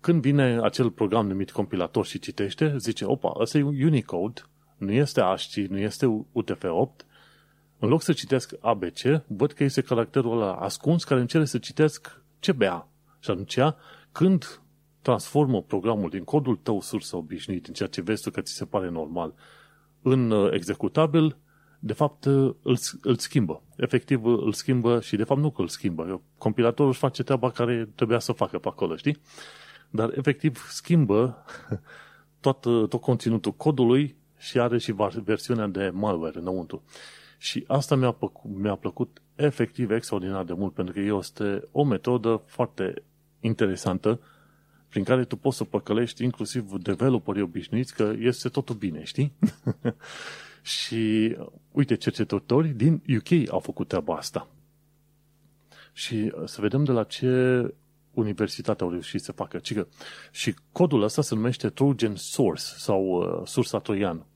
când vine acel program numit compilator și citește, zice, opa, ăsta e Unicode, nu este ASCII, nu este UTF-8, în loc să citesc ABC, văd că este caracterul ăla ascuns care încerce să citesc CBA. Și atunci, când transformă programul din codul tău sursă obișnuit, în ceea ce vezi tu că ți se pare normal, în uh, executabil, de fapt uh, îl, îl schimbă. Efectiv uh, îl schimbă și de fapt nu că îl schimbă. Compilatorul își face treaba care trebuia să facă pe acolo, știi? Dar efectiv schimbă tot, tot conținutul codului și are și versiunea de malware înăuntru. Și asta mi-a, plăcut, mi-a plăcut efectiv extraordinar de mult, pentru că este o metodă foarte interesantă prin care tu poți să păcălești inclusiv developerii obișnuiți că este totul bine, știi? și uite, cercetători din UK au făcut treaba asta. Și să vedem de la ce universitate au reușit să facă. Cică. Și codul ăsta se numește Trojan Source sau uh, sursa troian.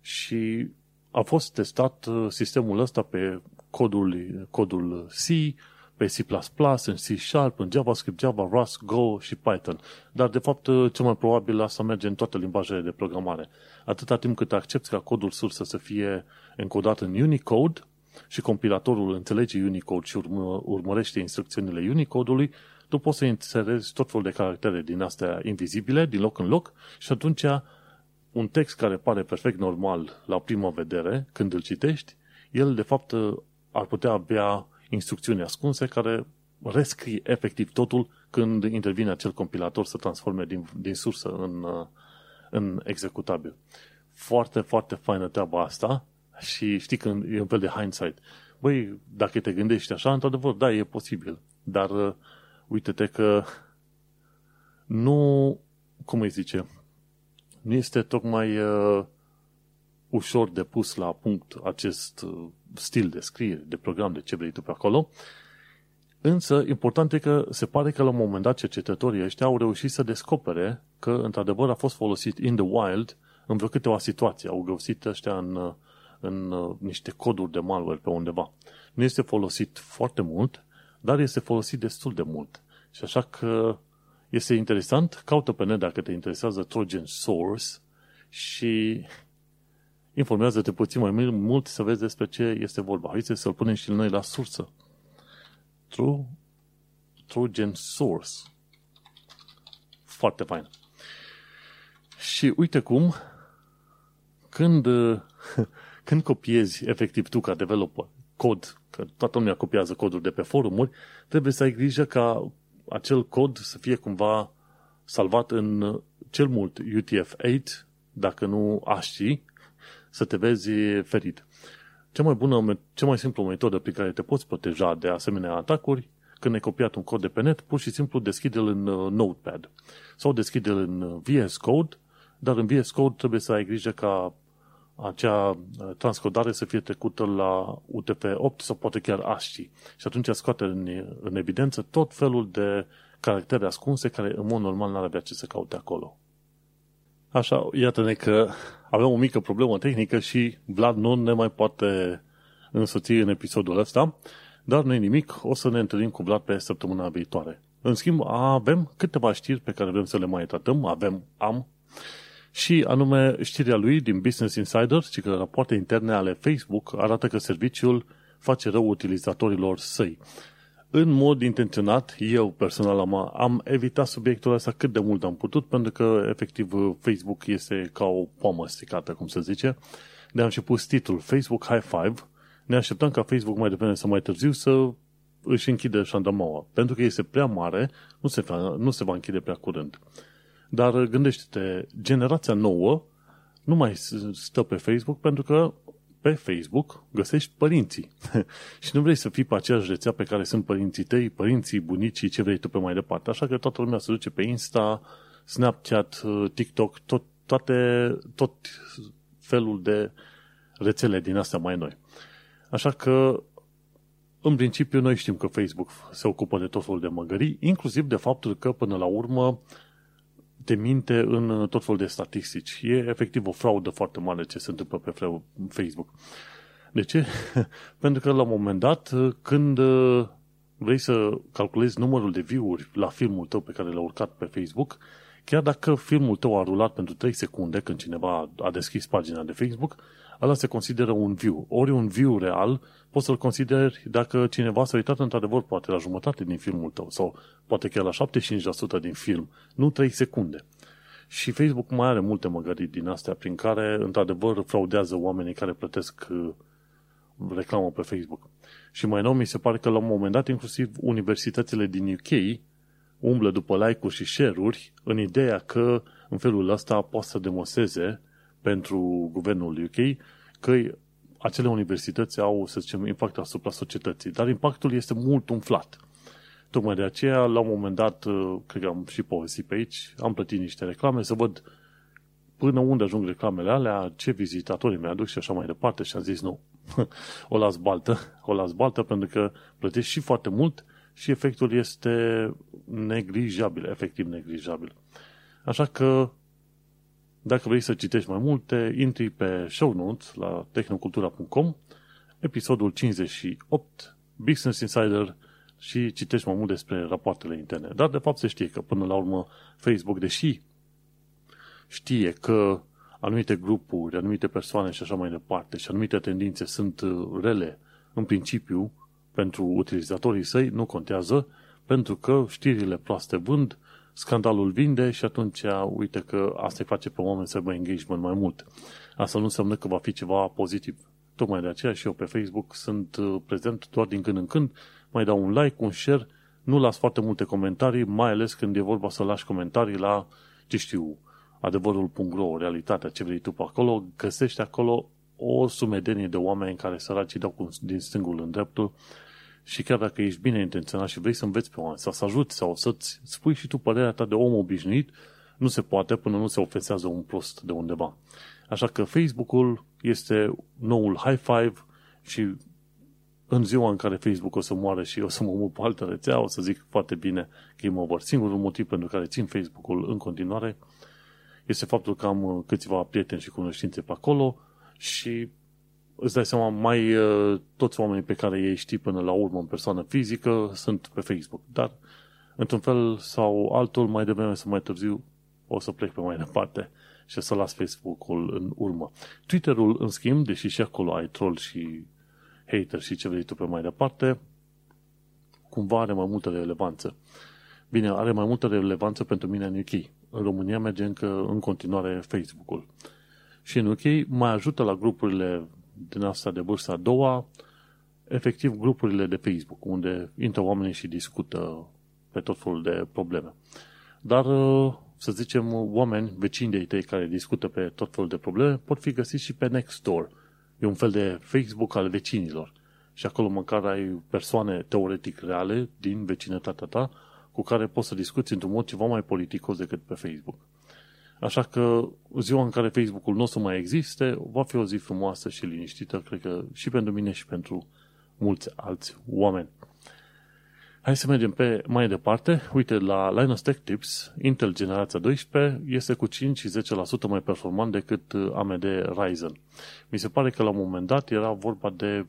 Și a fost testat uh, sistemul ăsta pe codul, codul C, pe C++, în C Sharp, în JavaScript, Java, Rust, Go și Python. Dar, de fapt, uh, cel mai probabil asta merge în toate limbajele de programare. Atâta timp cât accepti ca codul sursă să fie încodat în Unicode și compilatorul înțelege Unicode și urmă, urmărește instrucțiunile Unicode-ului, tu poți să inserezi tot felul de caractere din astea invizibile, din loc în loc, și atunci un text care pare perfect normal la prima vedere, când îl citești, el de fapt ar putea avea instrucțiuni ascunse care rescrie efectiv totul când intervine acel compilator să transforme din, din sursă în, în executabil. Foarte, foarte faină treaba asta și știi că e un fel de hindsight. Băi, dacă te gândești așa, într-adevăr, da, e posibil. Dar uh, uite-te că nu, cum îi zice, nu este tocmai uh, ușor de pus la punct acest uh, stil de scriere, de program, de ce vrei tu pe acolo. Însă, important e că se pare că la un moment dat cercetătorii ăștia au reușit să descopere că, într-adevăr, a fost folosit in the wild în vreo câteva situații. Au găsit ăștia în, uh, în uh, niște coduri de malware pe undeva. Nu este folosit foarte mult, dar este folosit destul de mult. Și așa că este interesant, caută pe net dacă te interesează Trojan Source și informează-te puțin mai mult să vezi despre ce este vorba. Haideți să-l punem și noi la sursă. True, Trojan Source. Foarte fain. Și uite cum, când, când copiezi efectiv tu ca developer cod, că toată lumea copiază coduri de pe forumuri, trebuie să ai grijă ca acel cod să fie cumva salvat în cel mult UTF-8, dacă nu ASCII, să te vezi ferit. Cea mai bună, cea mai simplă metodă pe care te poți proteja de asemenea atacuri, când ai copiat un cod de pe net, pur și simplu deschide-l în uh, Notepad sau deschide-l în uh, VS Code, dar în VS Code trebuie să ai grijă ca acea uh, transcodare să fie trecută la UTF-8 sau poate chiar ASCII. Și atunci scoate în, în evidență tot felul de caractere ascunse care în mod normal n-ar avea ce să caute acolo. Așa, iată-ne că avem o mică problemă tehnică și Vlad nu ne mai poate însoți în episodul ăsta, dar nu nimic, o să ne întâlnim cu Vlad pe săptămâna viitoare. În schimb, avem câteva știri pe care vrem să le mai tratăm, avem, am, și anume știrea lui din Business Insider, ci că rapoarte interne ale Facebook arată că serviciul face rău utilizatorilor săi. În mod intenționat, eu personal am, am evitat subiectul ăsta cât de mult am putut, pentru că, efectiv, Facebook este ca o pomă sticată, cum se zice. De am și pus titlul Facebook High Five. Ne așteptăm ca Facebook mai devreme sau mai târziu să își închide șandamaua. Pentru că este prea mare, nu se, va, nu se va închide prea curând. Dar gândește-te, generația nouă nu mai stă pe Facebook pentru că pe Facebook găsești părinții. și nu vrei să fii pe aceeași rețea pe care sunt părinții tăi, părinții, bunicii, ce vrei tu pe mai departe. Așa că toată lumea se duce pe Insta, Snapchat, TikTok, tot, toate, tot felul de rețele din astea mai noi. Așa că, în principiu, noi știm că Facebook se ocupă de tot felul de măgării, inclusiv de faptul că, până la urmă, te minte în tot felul de statistici. E efectiv o fraudă foarte mare ce se întâmplă pe Facebook. De ce? Pentru că la un moment dat, când uh, vrei să calculezi numărul de view-uri la filmul tău pe care l-a urcat pe Facebook, chiar dacă filmul tău a rulat pentru 3 secunde când cineva a deschis pagina de Facebook, ăla se consideră un view. Ori un view real poți să-l consideri dacă cineva s-a uitat într-adevăr poate la jumătate din filmul tău sau poate chiar la 75% din film, nu 3 secunde. Și Facebook mai are multe măgării din astea prin care într-adevăr fraudează oamenii care plătesc uh, reclamă pe Facebook. Și mai nou mi se pare că la un moment dat inclusiv universitățile din UK umblă după like-uri și share-uri în ideea că în felul ăsta poate să demonstreze pentru guvernul UK că acele universități au, să zicem, impact asupra societății, dar impactul este mult umflat. Tocmai de aceea, la un moment dat, uh, cred că am și povestit pe aici, am plătit niște reclame să văd până unde ajung reclamele alea, ce vizitatori mi-aduc și așa mai departe și am zis nu, o las baltă, o las baltă pentru că plătești și foarte mult și efectul este neglijabil, efectiv neglijabil. Așa că dacă vrei să citești mai multe, intri pe show notes la tehnocultura.com, episodul 58, Business Insider și citești mai mult despre rapoartele interne. Dar de fapt se știe că până la urmă Facebook, deși știe că anumite grupuri, anumite persoane și așa mai departe și anumite tendințe sunt rele în principiu pentru utilizatorii săi, nu contează, pentru că știrile proaste vând, scandalul vinde și atunci uite că asta îi face pe oameni să aibă engagement mai mult. Asta nu înseamnă că va fi ceva pozitiv. Tocmai de aceea și eu pe Facebook sunt uh, prezent doar din când în când, mai dau un like, un share, nu las foarte multe comentarii, mai ales când e vorba să lași comentarii la, ce știu, adevărul.ro, realitatea, ce vrei tu pe acolo, găsești acolo o sumedenie de oameni care săraci dau din stângul în dreptul și chiar dacă ești bine intenționat și vrei să înveți pe oameni, sau să ajuți sau să-ți spui și tu părerea ta de om obișnuit, nu se poate până nu se ofensează un prost de undeva. Așa că Facebook-ul este noul high five și în ziua în care Facebook o să moare și o să mă mut pe altă rețea, o să zic foarte bine game over. Singurul motiv pentru care țin Facebook-ul în continuare este faptul că am câțiva prieteni și cunoștințe pe acolo și îți dai seama, mai uh, toți oamenii pe care ei știi până la urmă în persoană fizică sunt pe Facebook. Dar, într-un fel sau altul, mai devreme sau mai târziu, o să plec pe mai departe și o să las Facebook-ul în urmă. Twitter-ul, în schimb, deși și acolo ai troll și hater și ce vrei tu pe mai departe, cumva are mai multă relevanță. Bine, are mai multă relevanță pentru mine în UK. În România merge încă în continuare Facebook-ul. Și în UK mai ajută la grupurile din asta de vârstă a doua, efectiv grupurile de Facebook, unde intră oamenii și discută pe tot felul de probleme. Dar, uh, să zicem, oameni vecini de tăi care discută pe tot felul de probleme pot fi găsiți și pe Nextdoor. E un fel de Facebook al vecinilor. Și acolo măcar ai persoane teoretic reale din vecinătatea ta cu care poți să discuți într-un mod ceva mai politicos decât pe Facebook. Așa că ziua în care Facebook-ul nu o să mai existe, va fi o zi frumoasă și liniștită, cred că și pentru mine și pentru mulți alți oameni. Hai să mergem pe mai departe. Uite, la Linus Tech Tips, Intel generația 12 este cu 5 și 10% mai performant decât AMD Ryzen. Mi se pare că la un moment dat era vorba de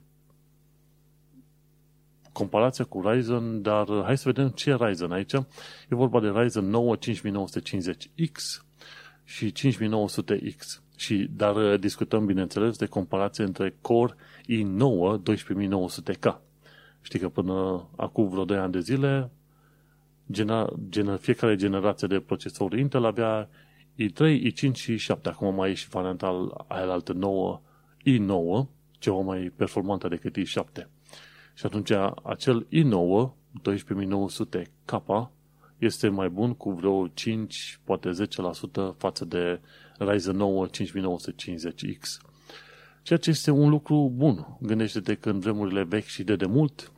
comparația cu Ryzen, dar hai să vedem ce e Ryzen aici. E vorba de Ryzen 9 5950X și 5900X. Și, dar uh, discutăm, bineînțeles, de comparație între Core i9 12900K. Știi că până acum vreo 2 ani de zile, gener, gener, fiecare generație de procesori Intel avea i3, i5 și i7. Acum mai e și varianta aia altă nouă, i9, ceva mai performantă decât i7. Și atunci acel i9, 12900K, este mai bun cu vreo 5, poate 10% față de Ryzen 9 5950X. Ceea ce este un lucru bun. Gândește-te că în vremurile vechi și de demult,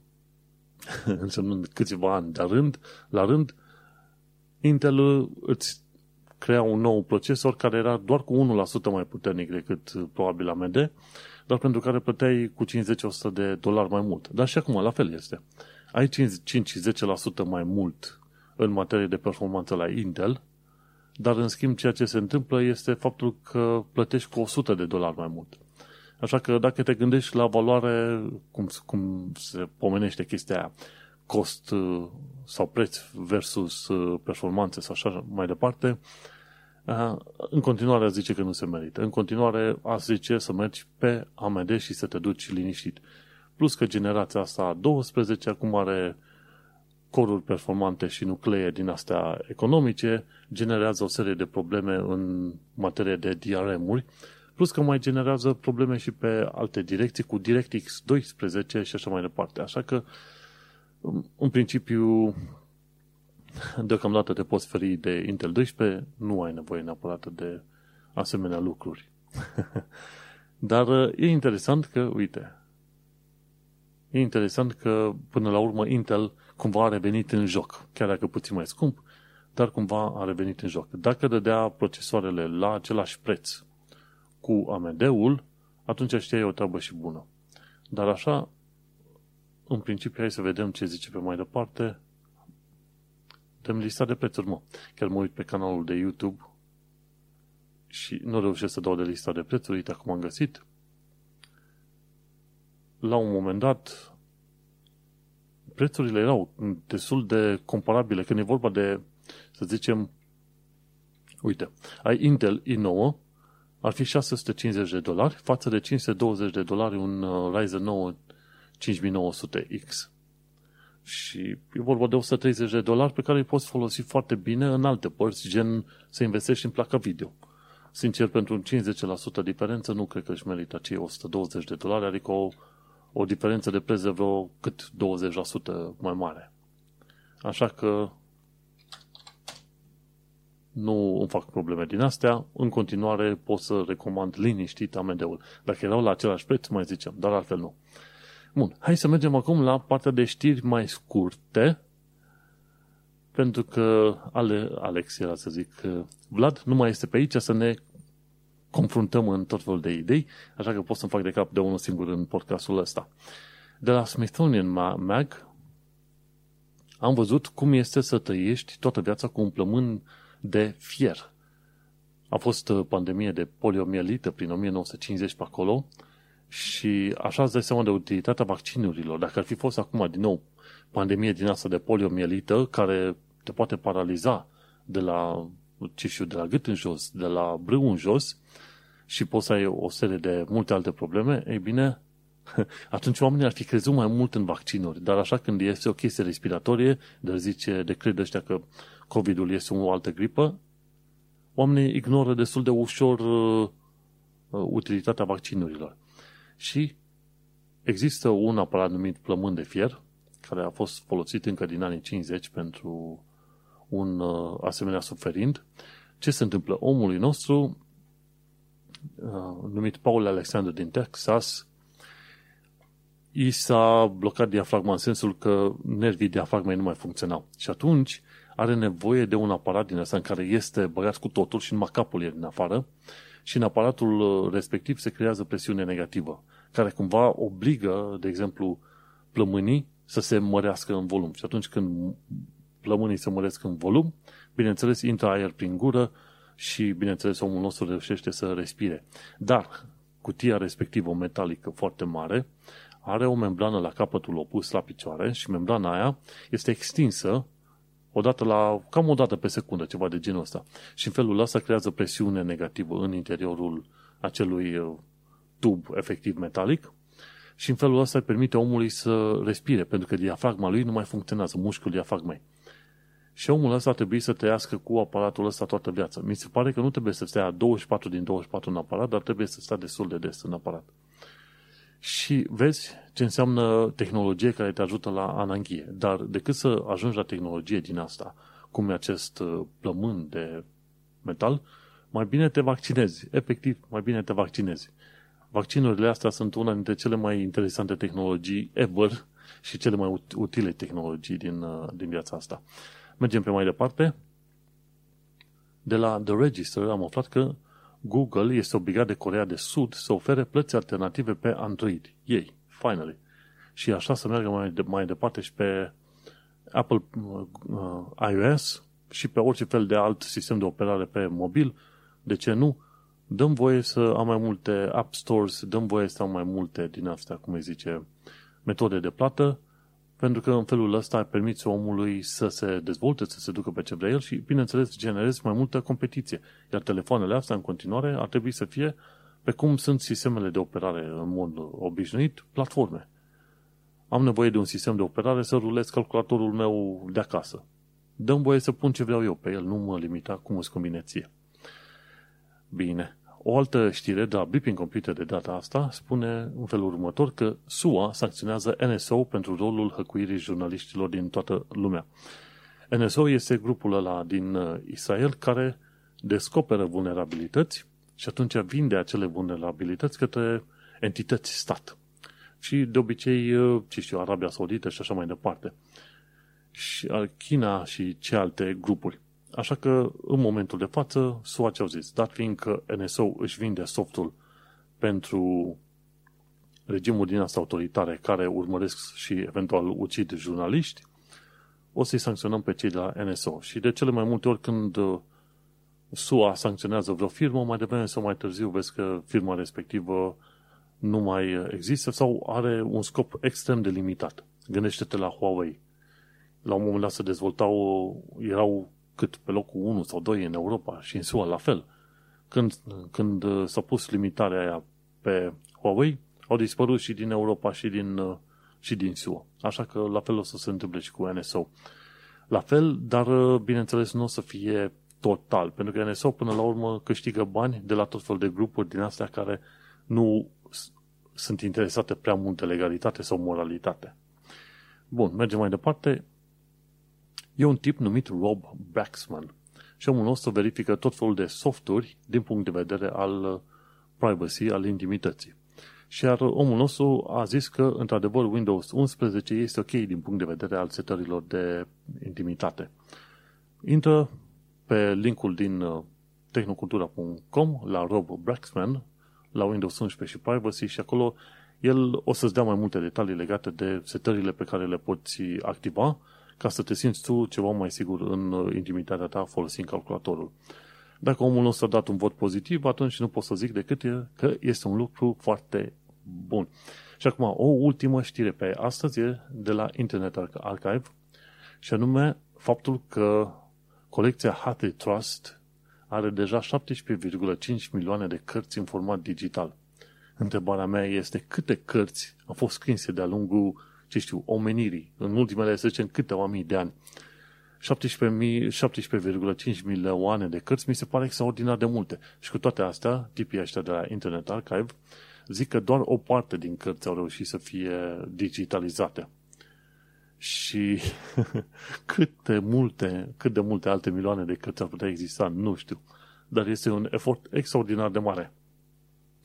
însemnând câțiva ani de rând, la rând, Intel îți crea un nou procesor care era doar cu 1% mai puternic decât probabil AMD, dar pentru care plăteai cu 50-100 de dolari mai mult. Dar și acum la fel este. Ai 5-10% mai mult în materie de performanță la Intel, dar în schimb ceea ce se întâmplă este faptul că plătești cu 100 de dolari mai mult. Așa că dacă te gândești la valoare, cum, cum se pomenește chestia aia, cost uh, sau preț versus uh, performanțe sau așa mai departe, uh, în continuare zice că nu se merită. În continuare a zice să mergi pe AMD și să te duci liniștit. Plus că generația asta 12 acum are coruri performante și nuclee din astea economice, generează o serie de probleme în materie de DRM-uri, plus că mai generează probleme și pe alte direcții cu DirectX 12 și așa mai departe. Așa că, în principiu, deocamdată te poți feri de Intel 12, nu ai nevoie neapărat de asemenea lucruri. Dar e interesant că, uite, e interesant că până la urmă Intel cumva a revenit în joc, chiar dacă puțin mai scump, dar cumva a revenit în joc. Dacă dădea procesoarele la același preț cu AMD-ul, atunci știai o treabă și bună. Dar așa, în principiu, hai să vedem ce zice pe mai departe. Dăm lista de prețuri, mă. Chiar mă uit pe canalul de YouTube și nu reușesc să dau de lista de prețuri, uite acum am găsit. La un moment dat, prețurile erau destul de comparabile. Când e vorba de, să zicem, uite, ai Intel i9, ar fi 650 de dolari față de 520 de dolari un uh, Ryzen 9 5900X. Și e vorba de 130 de dolari pe care îi poți folosi foarte bine în alte părți, gen să investești în placa video. Sincer, pentru un 50% diferență nu cred că își merită acei 120 de dolari, adică o o diferență de preț de vreo cât 20% mai mare. Așa că nu îmi fac probleme din astea. În continuare pot să recomand liniștit AMD-ul. Dacă erau la același preț, mai zicem, dar altfel nu. Bun, hai să mergem acum la partea de știri mai scurte, pentru că Ale, Alex era să zic, Vlad nu mai este pe aici să ne confruntăm în tot felul de idei, așa că pot să-mi fac de cap de unul singur în podcastul ăsta. De la Smithsonian Mag am văzut cum este să trăiești toată viața cu un plămân de fier. A fost uh, pandemie de poliomielită prin 1950 pe acolo și așa îți dai seama de utilitatea vaccinurilor. Dacă ar fi fost acum din nou pandemie din asta de poliomielită care te poate paraliza de la ce știu, de la gât în jos, de la brâu în jos și poți să ai o serie de multe alte probleme, ei bine, atunci oamenii ar fi crezut mai mult în vaccinuri. Dar așa când este o chestie respiratorie, de zice, de cred ăștia că COVID-ul este o altă gripă, oamenii ignoră destul de ușor uh, uh, utilitatea vaccinurilor. Și există un aparat numit plămân de fier, care a fost folosit încă din anii 50 pentru un uh, asemenea suferind, ce se întâmplă? Omului nostru, uh, numit Paul Alexander din Texas, i s-a blocat diafragma în sensul că nervii diafragmei nu mai funcționau. Și atunci are nevoie de un aparat din ăsta în care este băgat cu totul și numai capul e din afară și în aparatul uh, respectiv se creează presiune negativă, care cumva obligă, de exemplu, plămânii să se mărească în volum. Și atunci când plămânii se măresc în volum, bineînțeles, intră aer prin gură și, bineînțeles, omul nostru reușește să respire. Dar cutia respectivă metalică foarte mare are o membrană la capătul opus la picioare și membrana aia este extinsă odată la, cam o dată pe secundă, ceva de genul ăsta. Și în felul ăsta creează presiune negativă în interiorul acelui uh, tub efectiv metalic și în felul ăsta îi permite omului să respire, pentru că diafragma lui nu mai funcționează, mușchiul diafragmei. Și omul ăsta ar trebui să trăiască cu aparatul ăsta toată viața. Mi se pare că nu trebuie să stea 24 din 24 în aparat, dar trebuie să stea destul de des în aparat. Și vezi ce înseamnă tehnologie care te ajută la ananghie. Dar decât să ajungi la tehnologie din asta, cum e acest uh, plămân de metal, mai bine te vaccinezi. Efectiv, mai bine te vaccinezi. Vaccinurile astea sunt una dintre cele mai interesante tehnologii ever și cele mai utile tehnologii din, uh, din viața asta. Mergem pe mai departe. De la The Register am aflat că Google este obligat de Corea de Sud să ofere plăți alternative pe Android. Ei, finally. Și așa să meargă mai, de, mai departe și pe Apple uh, iOS și pe orice fel de alt sistem de operare pe mobil. De ce nu? Dăm voie să am mai multe app stores, dăm voie să am mai multe din astea, cum îi zice, metode de plată pentru că în felul ăsta permiți omului să se dezvolte, să se ducă pe ce vrea el și, bineînțeles, generezi mai multă competiție. Iar telefoanele astea, în continuare, ar trebui să fie pe cum sunt sistemele de operare în mod obișnuit, platforme. Am nevoie de un sistem de operare să rulez calculatorul meu de acasă. Dăm voie să pun ce vreau eu pe el, nu mă limita cum îți convine ție. Bine. O altă știre de la Blipping Computer de data asta spune în felul următor că SUA sancționează NSO pentru rolul hăcuirii jurnaliștilor din toată lumea. NSO este grupul ăla din uh, Israel care descoperă vulnerabilități și atunci vinde acele vulnerabilități către entități stat. Și de obicei, uh, ce știu, Arabia Saudită și așa mai departe. Și uh, China și ce alte grupuri. Așa că, în momentul de față, SUA ce au zis? Dat fiind că NSO își vinde softul pentru regimul din asta autoritare care urmăresc și eventual ucid jurnaliști, o să-i sancționăm pe cei de la NSO. Și de cele mai multe ori când uh, SUA sancționează vreo firmă, mai devreme sau mai târziu vezi că firma respectivă nu mai există sau are un scop extrem de limitat. Gândește-te la Huawei. La un moment dat se dezvoltau, erau cât pe locul 1 sau 2 în Europa și în SUA la fel. Când, când uh, s-a pus limitarea aia pe Huawei, au dispărut și din Europa și din, uh, și din SUA. Așa că la fel o să se întâmple și cu NSO. La fel, dar uh, bineînțeles nu o să fie total, pentru că NSO până la urmă câștigă bani de la tot fel de grupuri din astea care nu sunt interesate prea mult de legalitate sau moralitate. Bun, mergem mai departe. E un tip numit Rob Baxman și omul nostru verifică tot felul de softuri din punct de vedere al uh, privacy, al intimității. Și iar omul nostru a zis că, într-adevăr, Windows 11 este ok din punct de vedere al setărilor de intimitate. Intră pe linkul din uh, tehnocultura.com la Rob Braxman, la Windows 11 și Privacy și acolo el o să-ți dea mai multe detalii legate de setările pe care le poți activa ca să te simți tu ceva mai sigur în uh, intimitatea ta folosind calculatorul. Dacă omul nostru a dat un vot pozitiv, atunci nu pot să zic decât că este un lucru foarte bun. Și acum, o ultimă știre pe astăzi e de la Internet Archive și anume faptul că colecția Hathi Trust are deja 17,5 milioane de cărți în format digital. Întrebarea mea este câte cărți au fost scrise de-a lungul ce știu, omenirii, în ultimele, să zicem, câteva mii de ani. 17,5 milioane de cărți mi se pare extraordinar de multe. Și cu toate astea, tipii ăștia de la Internet Archive zic că doar o parte din cărți au reușit să fie digitalizate. Și cât de multe, cât de multe alte milioane de cărți ar putea exista, nu știu. Dar este un efort extraordinar de mare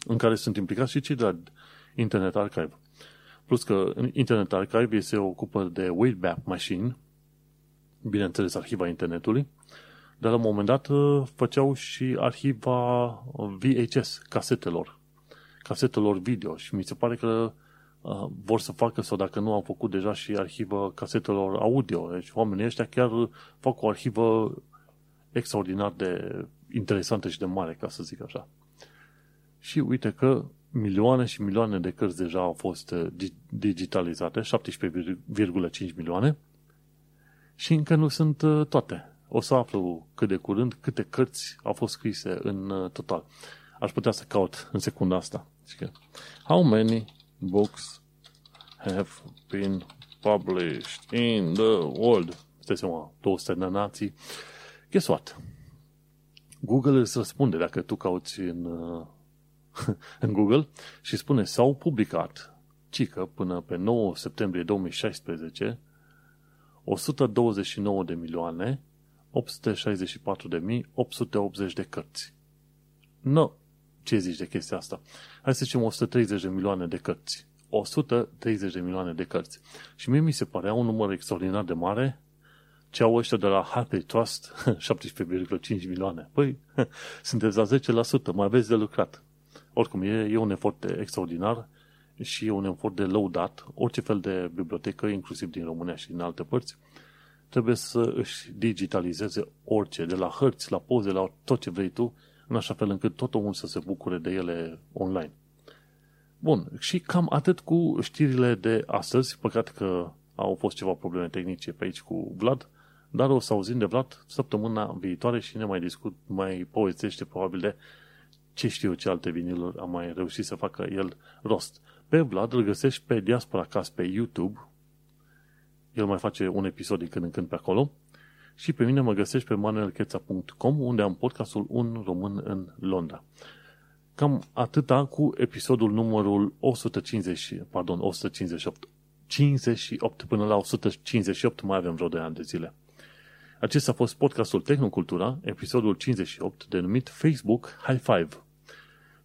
în care sunt implicați și cei de la Internet Archive. Plus că Internet Archive se ocupă de Wayback Machine, bineînțeles arhiva internetului, dar la un moment dat uh, făceau și arhiva VHS, casetelor, casetelor video și mi se pare că uh, vor să facă sau dacă nu au făcut deja și arhiva casetelor audio. Deci oamenii ăștia chiar fac o arhivă extraordinar de interesantă și de mare, ca să zic așa. Și uite că milioane și milioane de cărți deja au fost uh, digitalizate, 17,5 milioane, și încă nu sunt uh, toate. O să aflu cât de curând câte cărți au fost scrise în uh, total. Aș putea să caut în secunda asta. How many books have been published in the world. Stai seama, 200 de nații. Guess what? Google îți răspunde dacă tu cauți în, în Google și spune s-au publicat, cică, până pe 9 septembrie 2016, 129 de milioane 864 de mii 880 de cărți. Nu. No. Ce zici de chestia asta? Hai să zicem 130 de milioane de cărți. 130 de milioane de cărți. Și mie mi se părea un număr extraordinar de mare ce au ăștia de la Happy Trust, 17,5 milioane. Păi, sunteți la 10%, mai aveți de lucrat. Oricum, e, e un efort extraordinar și e un efort de lăudat. Orice fel de bibliotecă, inclusiv din România și din alte părți, trebuie să își digitalizeze orice, de la hărți, la poze, la tot ce vrei tu, în așa fel încât tot omul să se bucure de ele online. Bun, și cam atât cu știrile de astăzi. Păcat că au fost ceva probleme tehnice pe aici cu Vlad, dar o să auzim de Vlad săptămâna viitoare și ne mai discut, mai povestește probabil de ce știu ce alte viniluri a mai reușit să facă el rost. Pe Vlad îl găsești pe Diaspora Cast pe YouTube. El mai face un episod din când în când pe acolo. Și pe mine mă găsești pe manuelcheța.com unde am podcastul Un Român în Londra. Cam atâta cu episodul numărul 150, pardon, 158. 58 până la 158 mai avem vreo 2 ani de zile. Acesta a fost podcastul Tehnocultura, episodul 58, denumit Facebook High Five.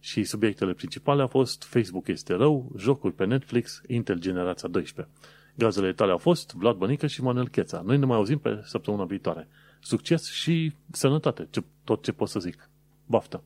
Și subiectele principale au fost Facebook este rău, jocuri pe Netflix, Intel Generația 12. Gazele tale au fost Vlad Bănică și Manuel Cheța. Noi ne mai auzim pe săptămâna viitoare. Succes și sănătate, tot ce pot să zic. Baftă!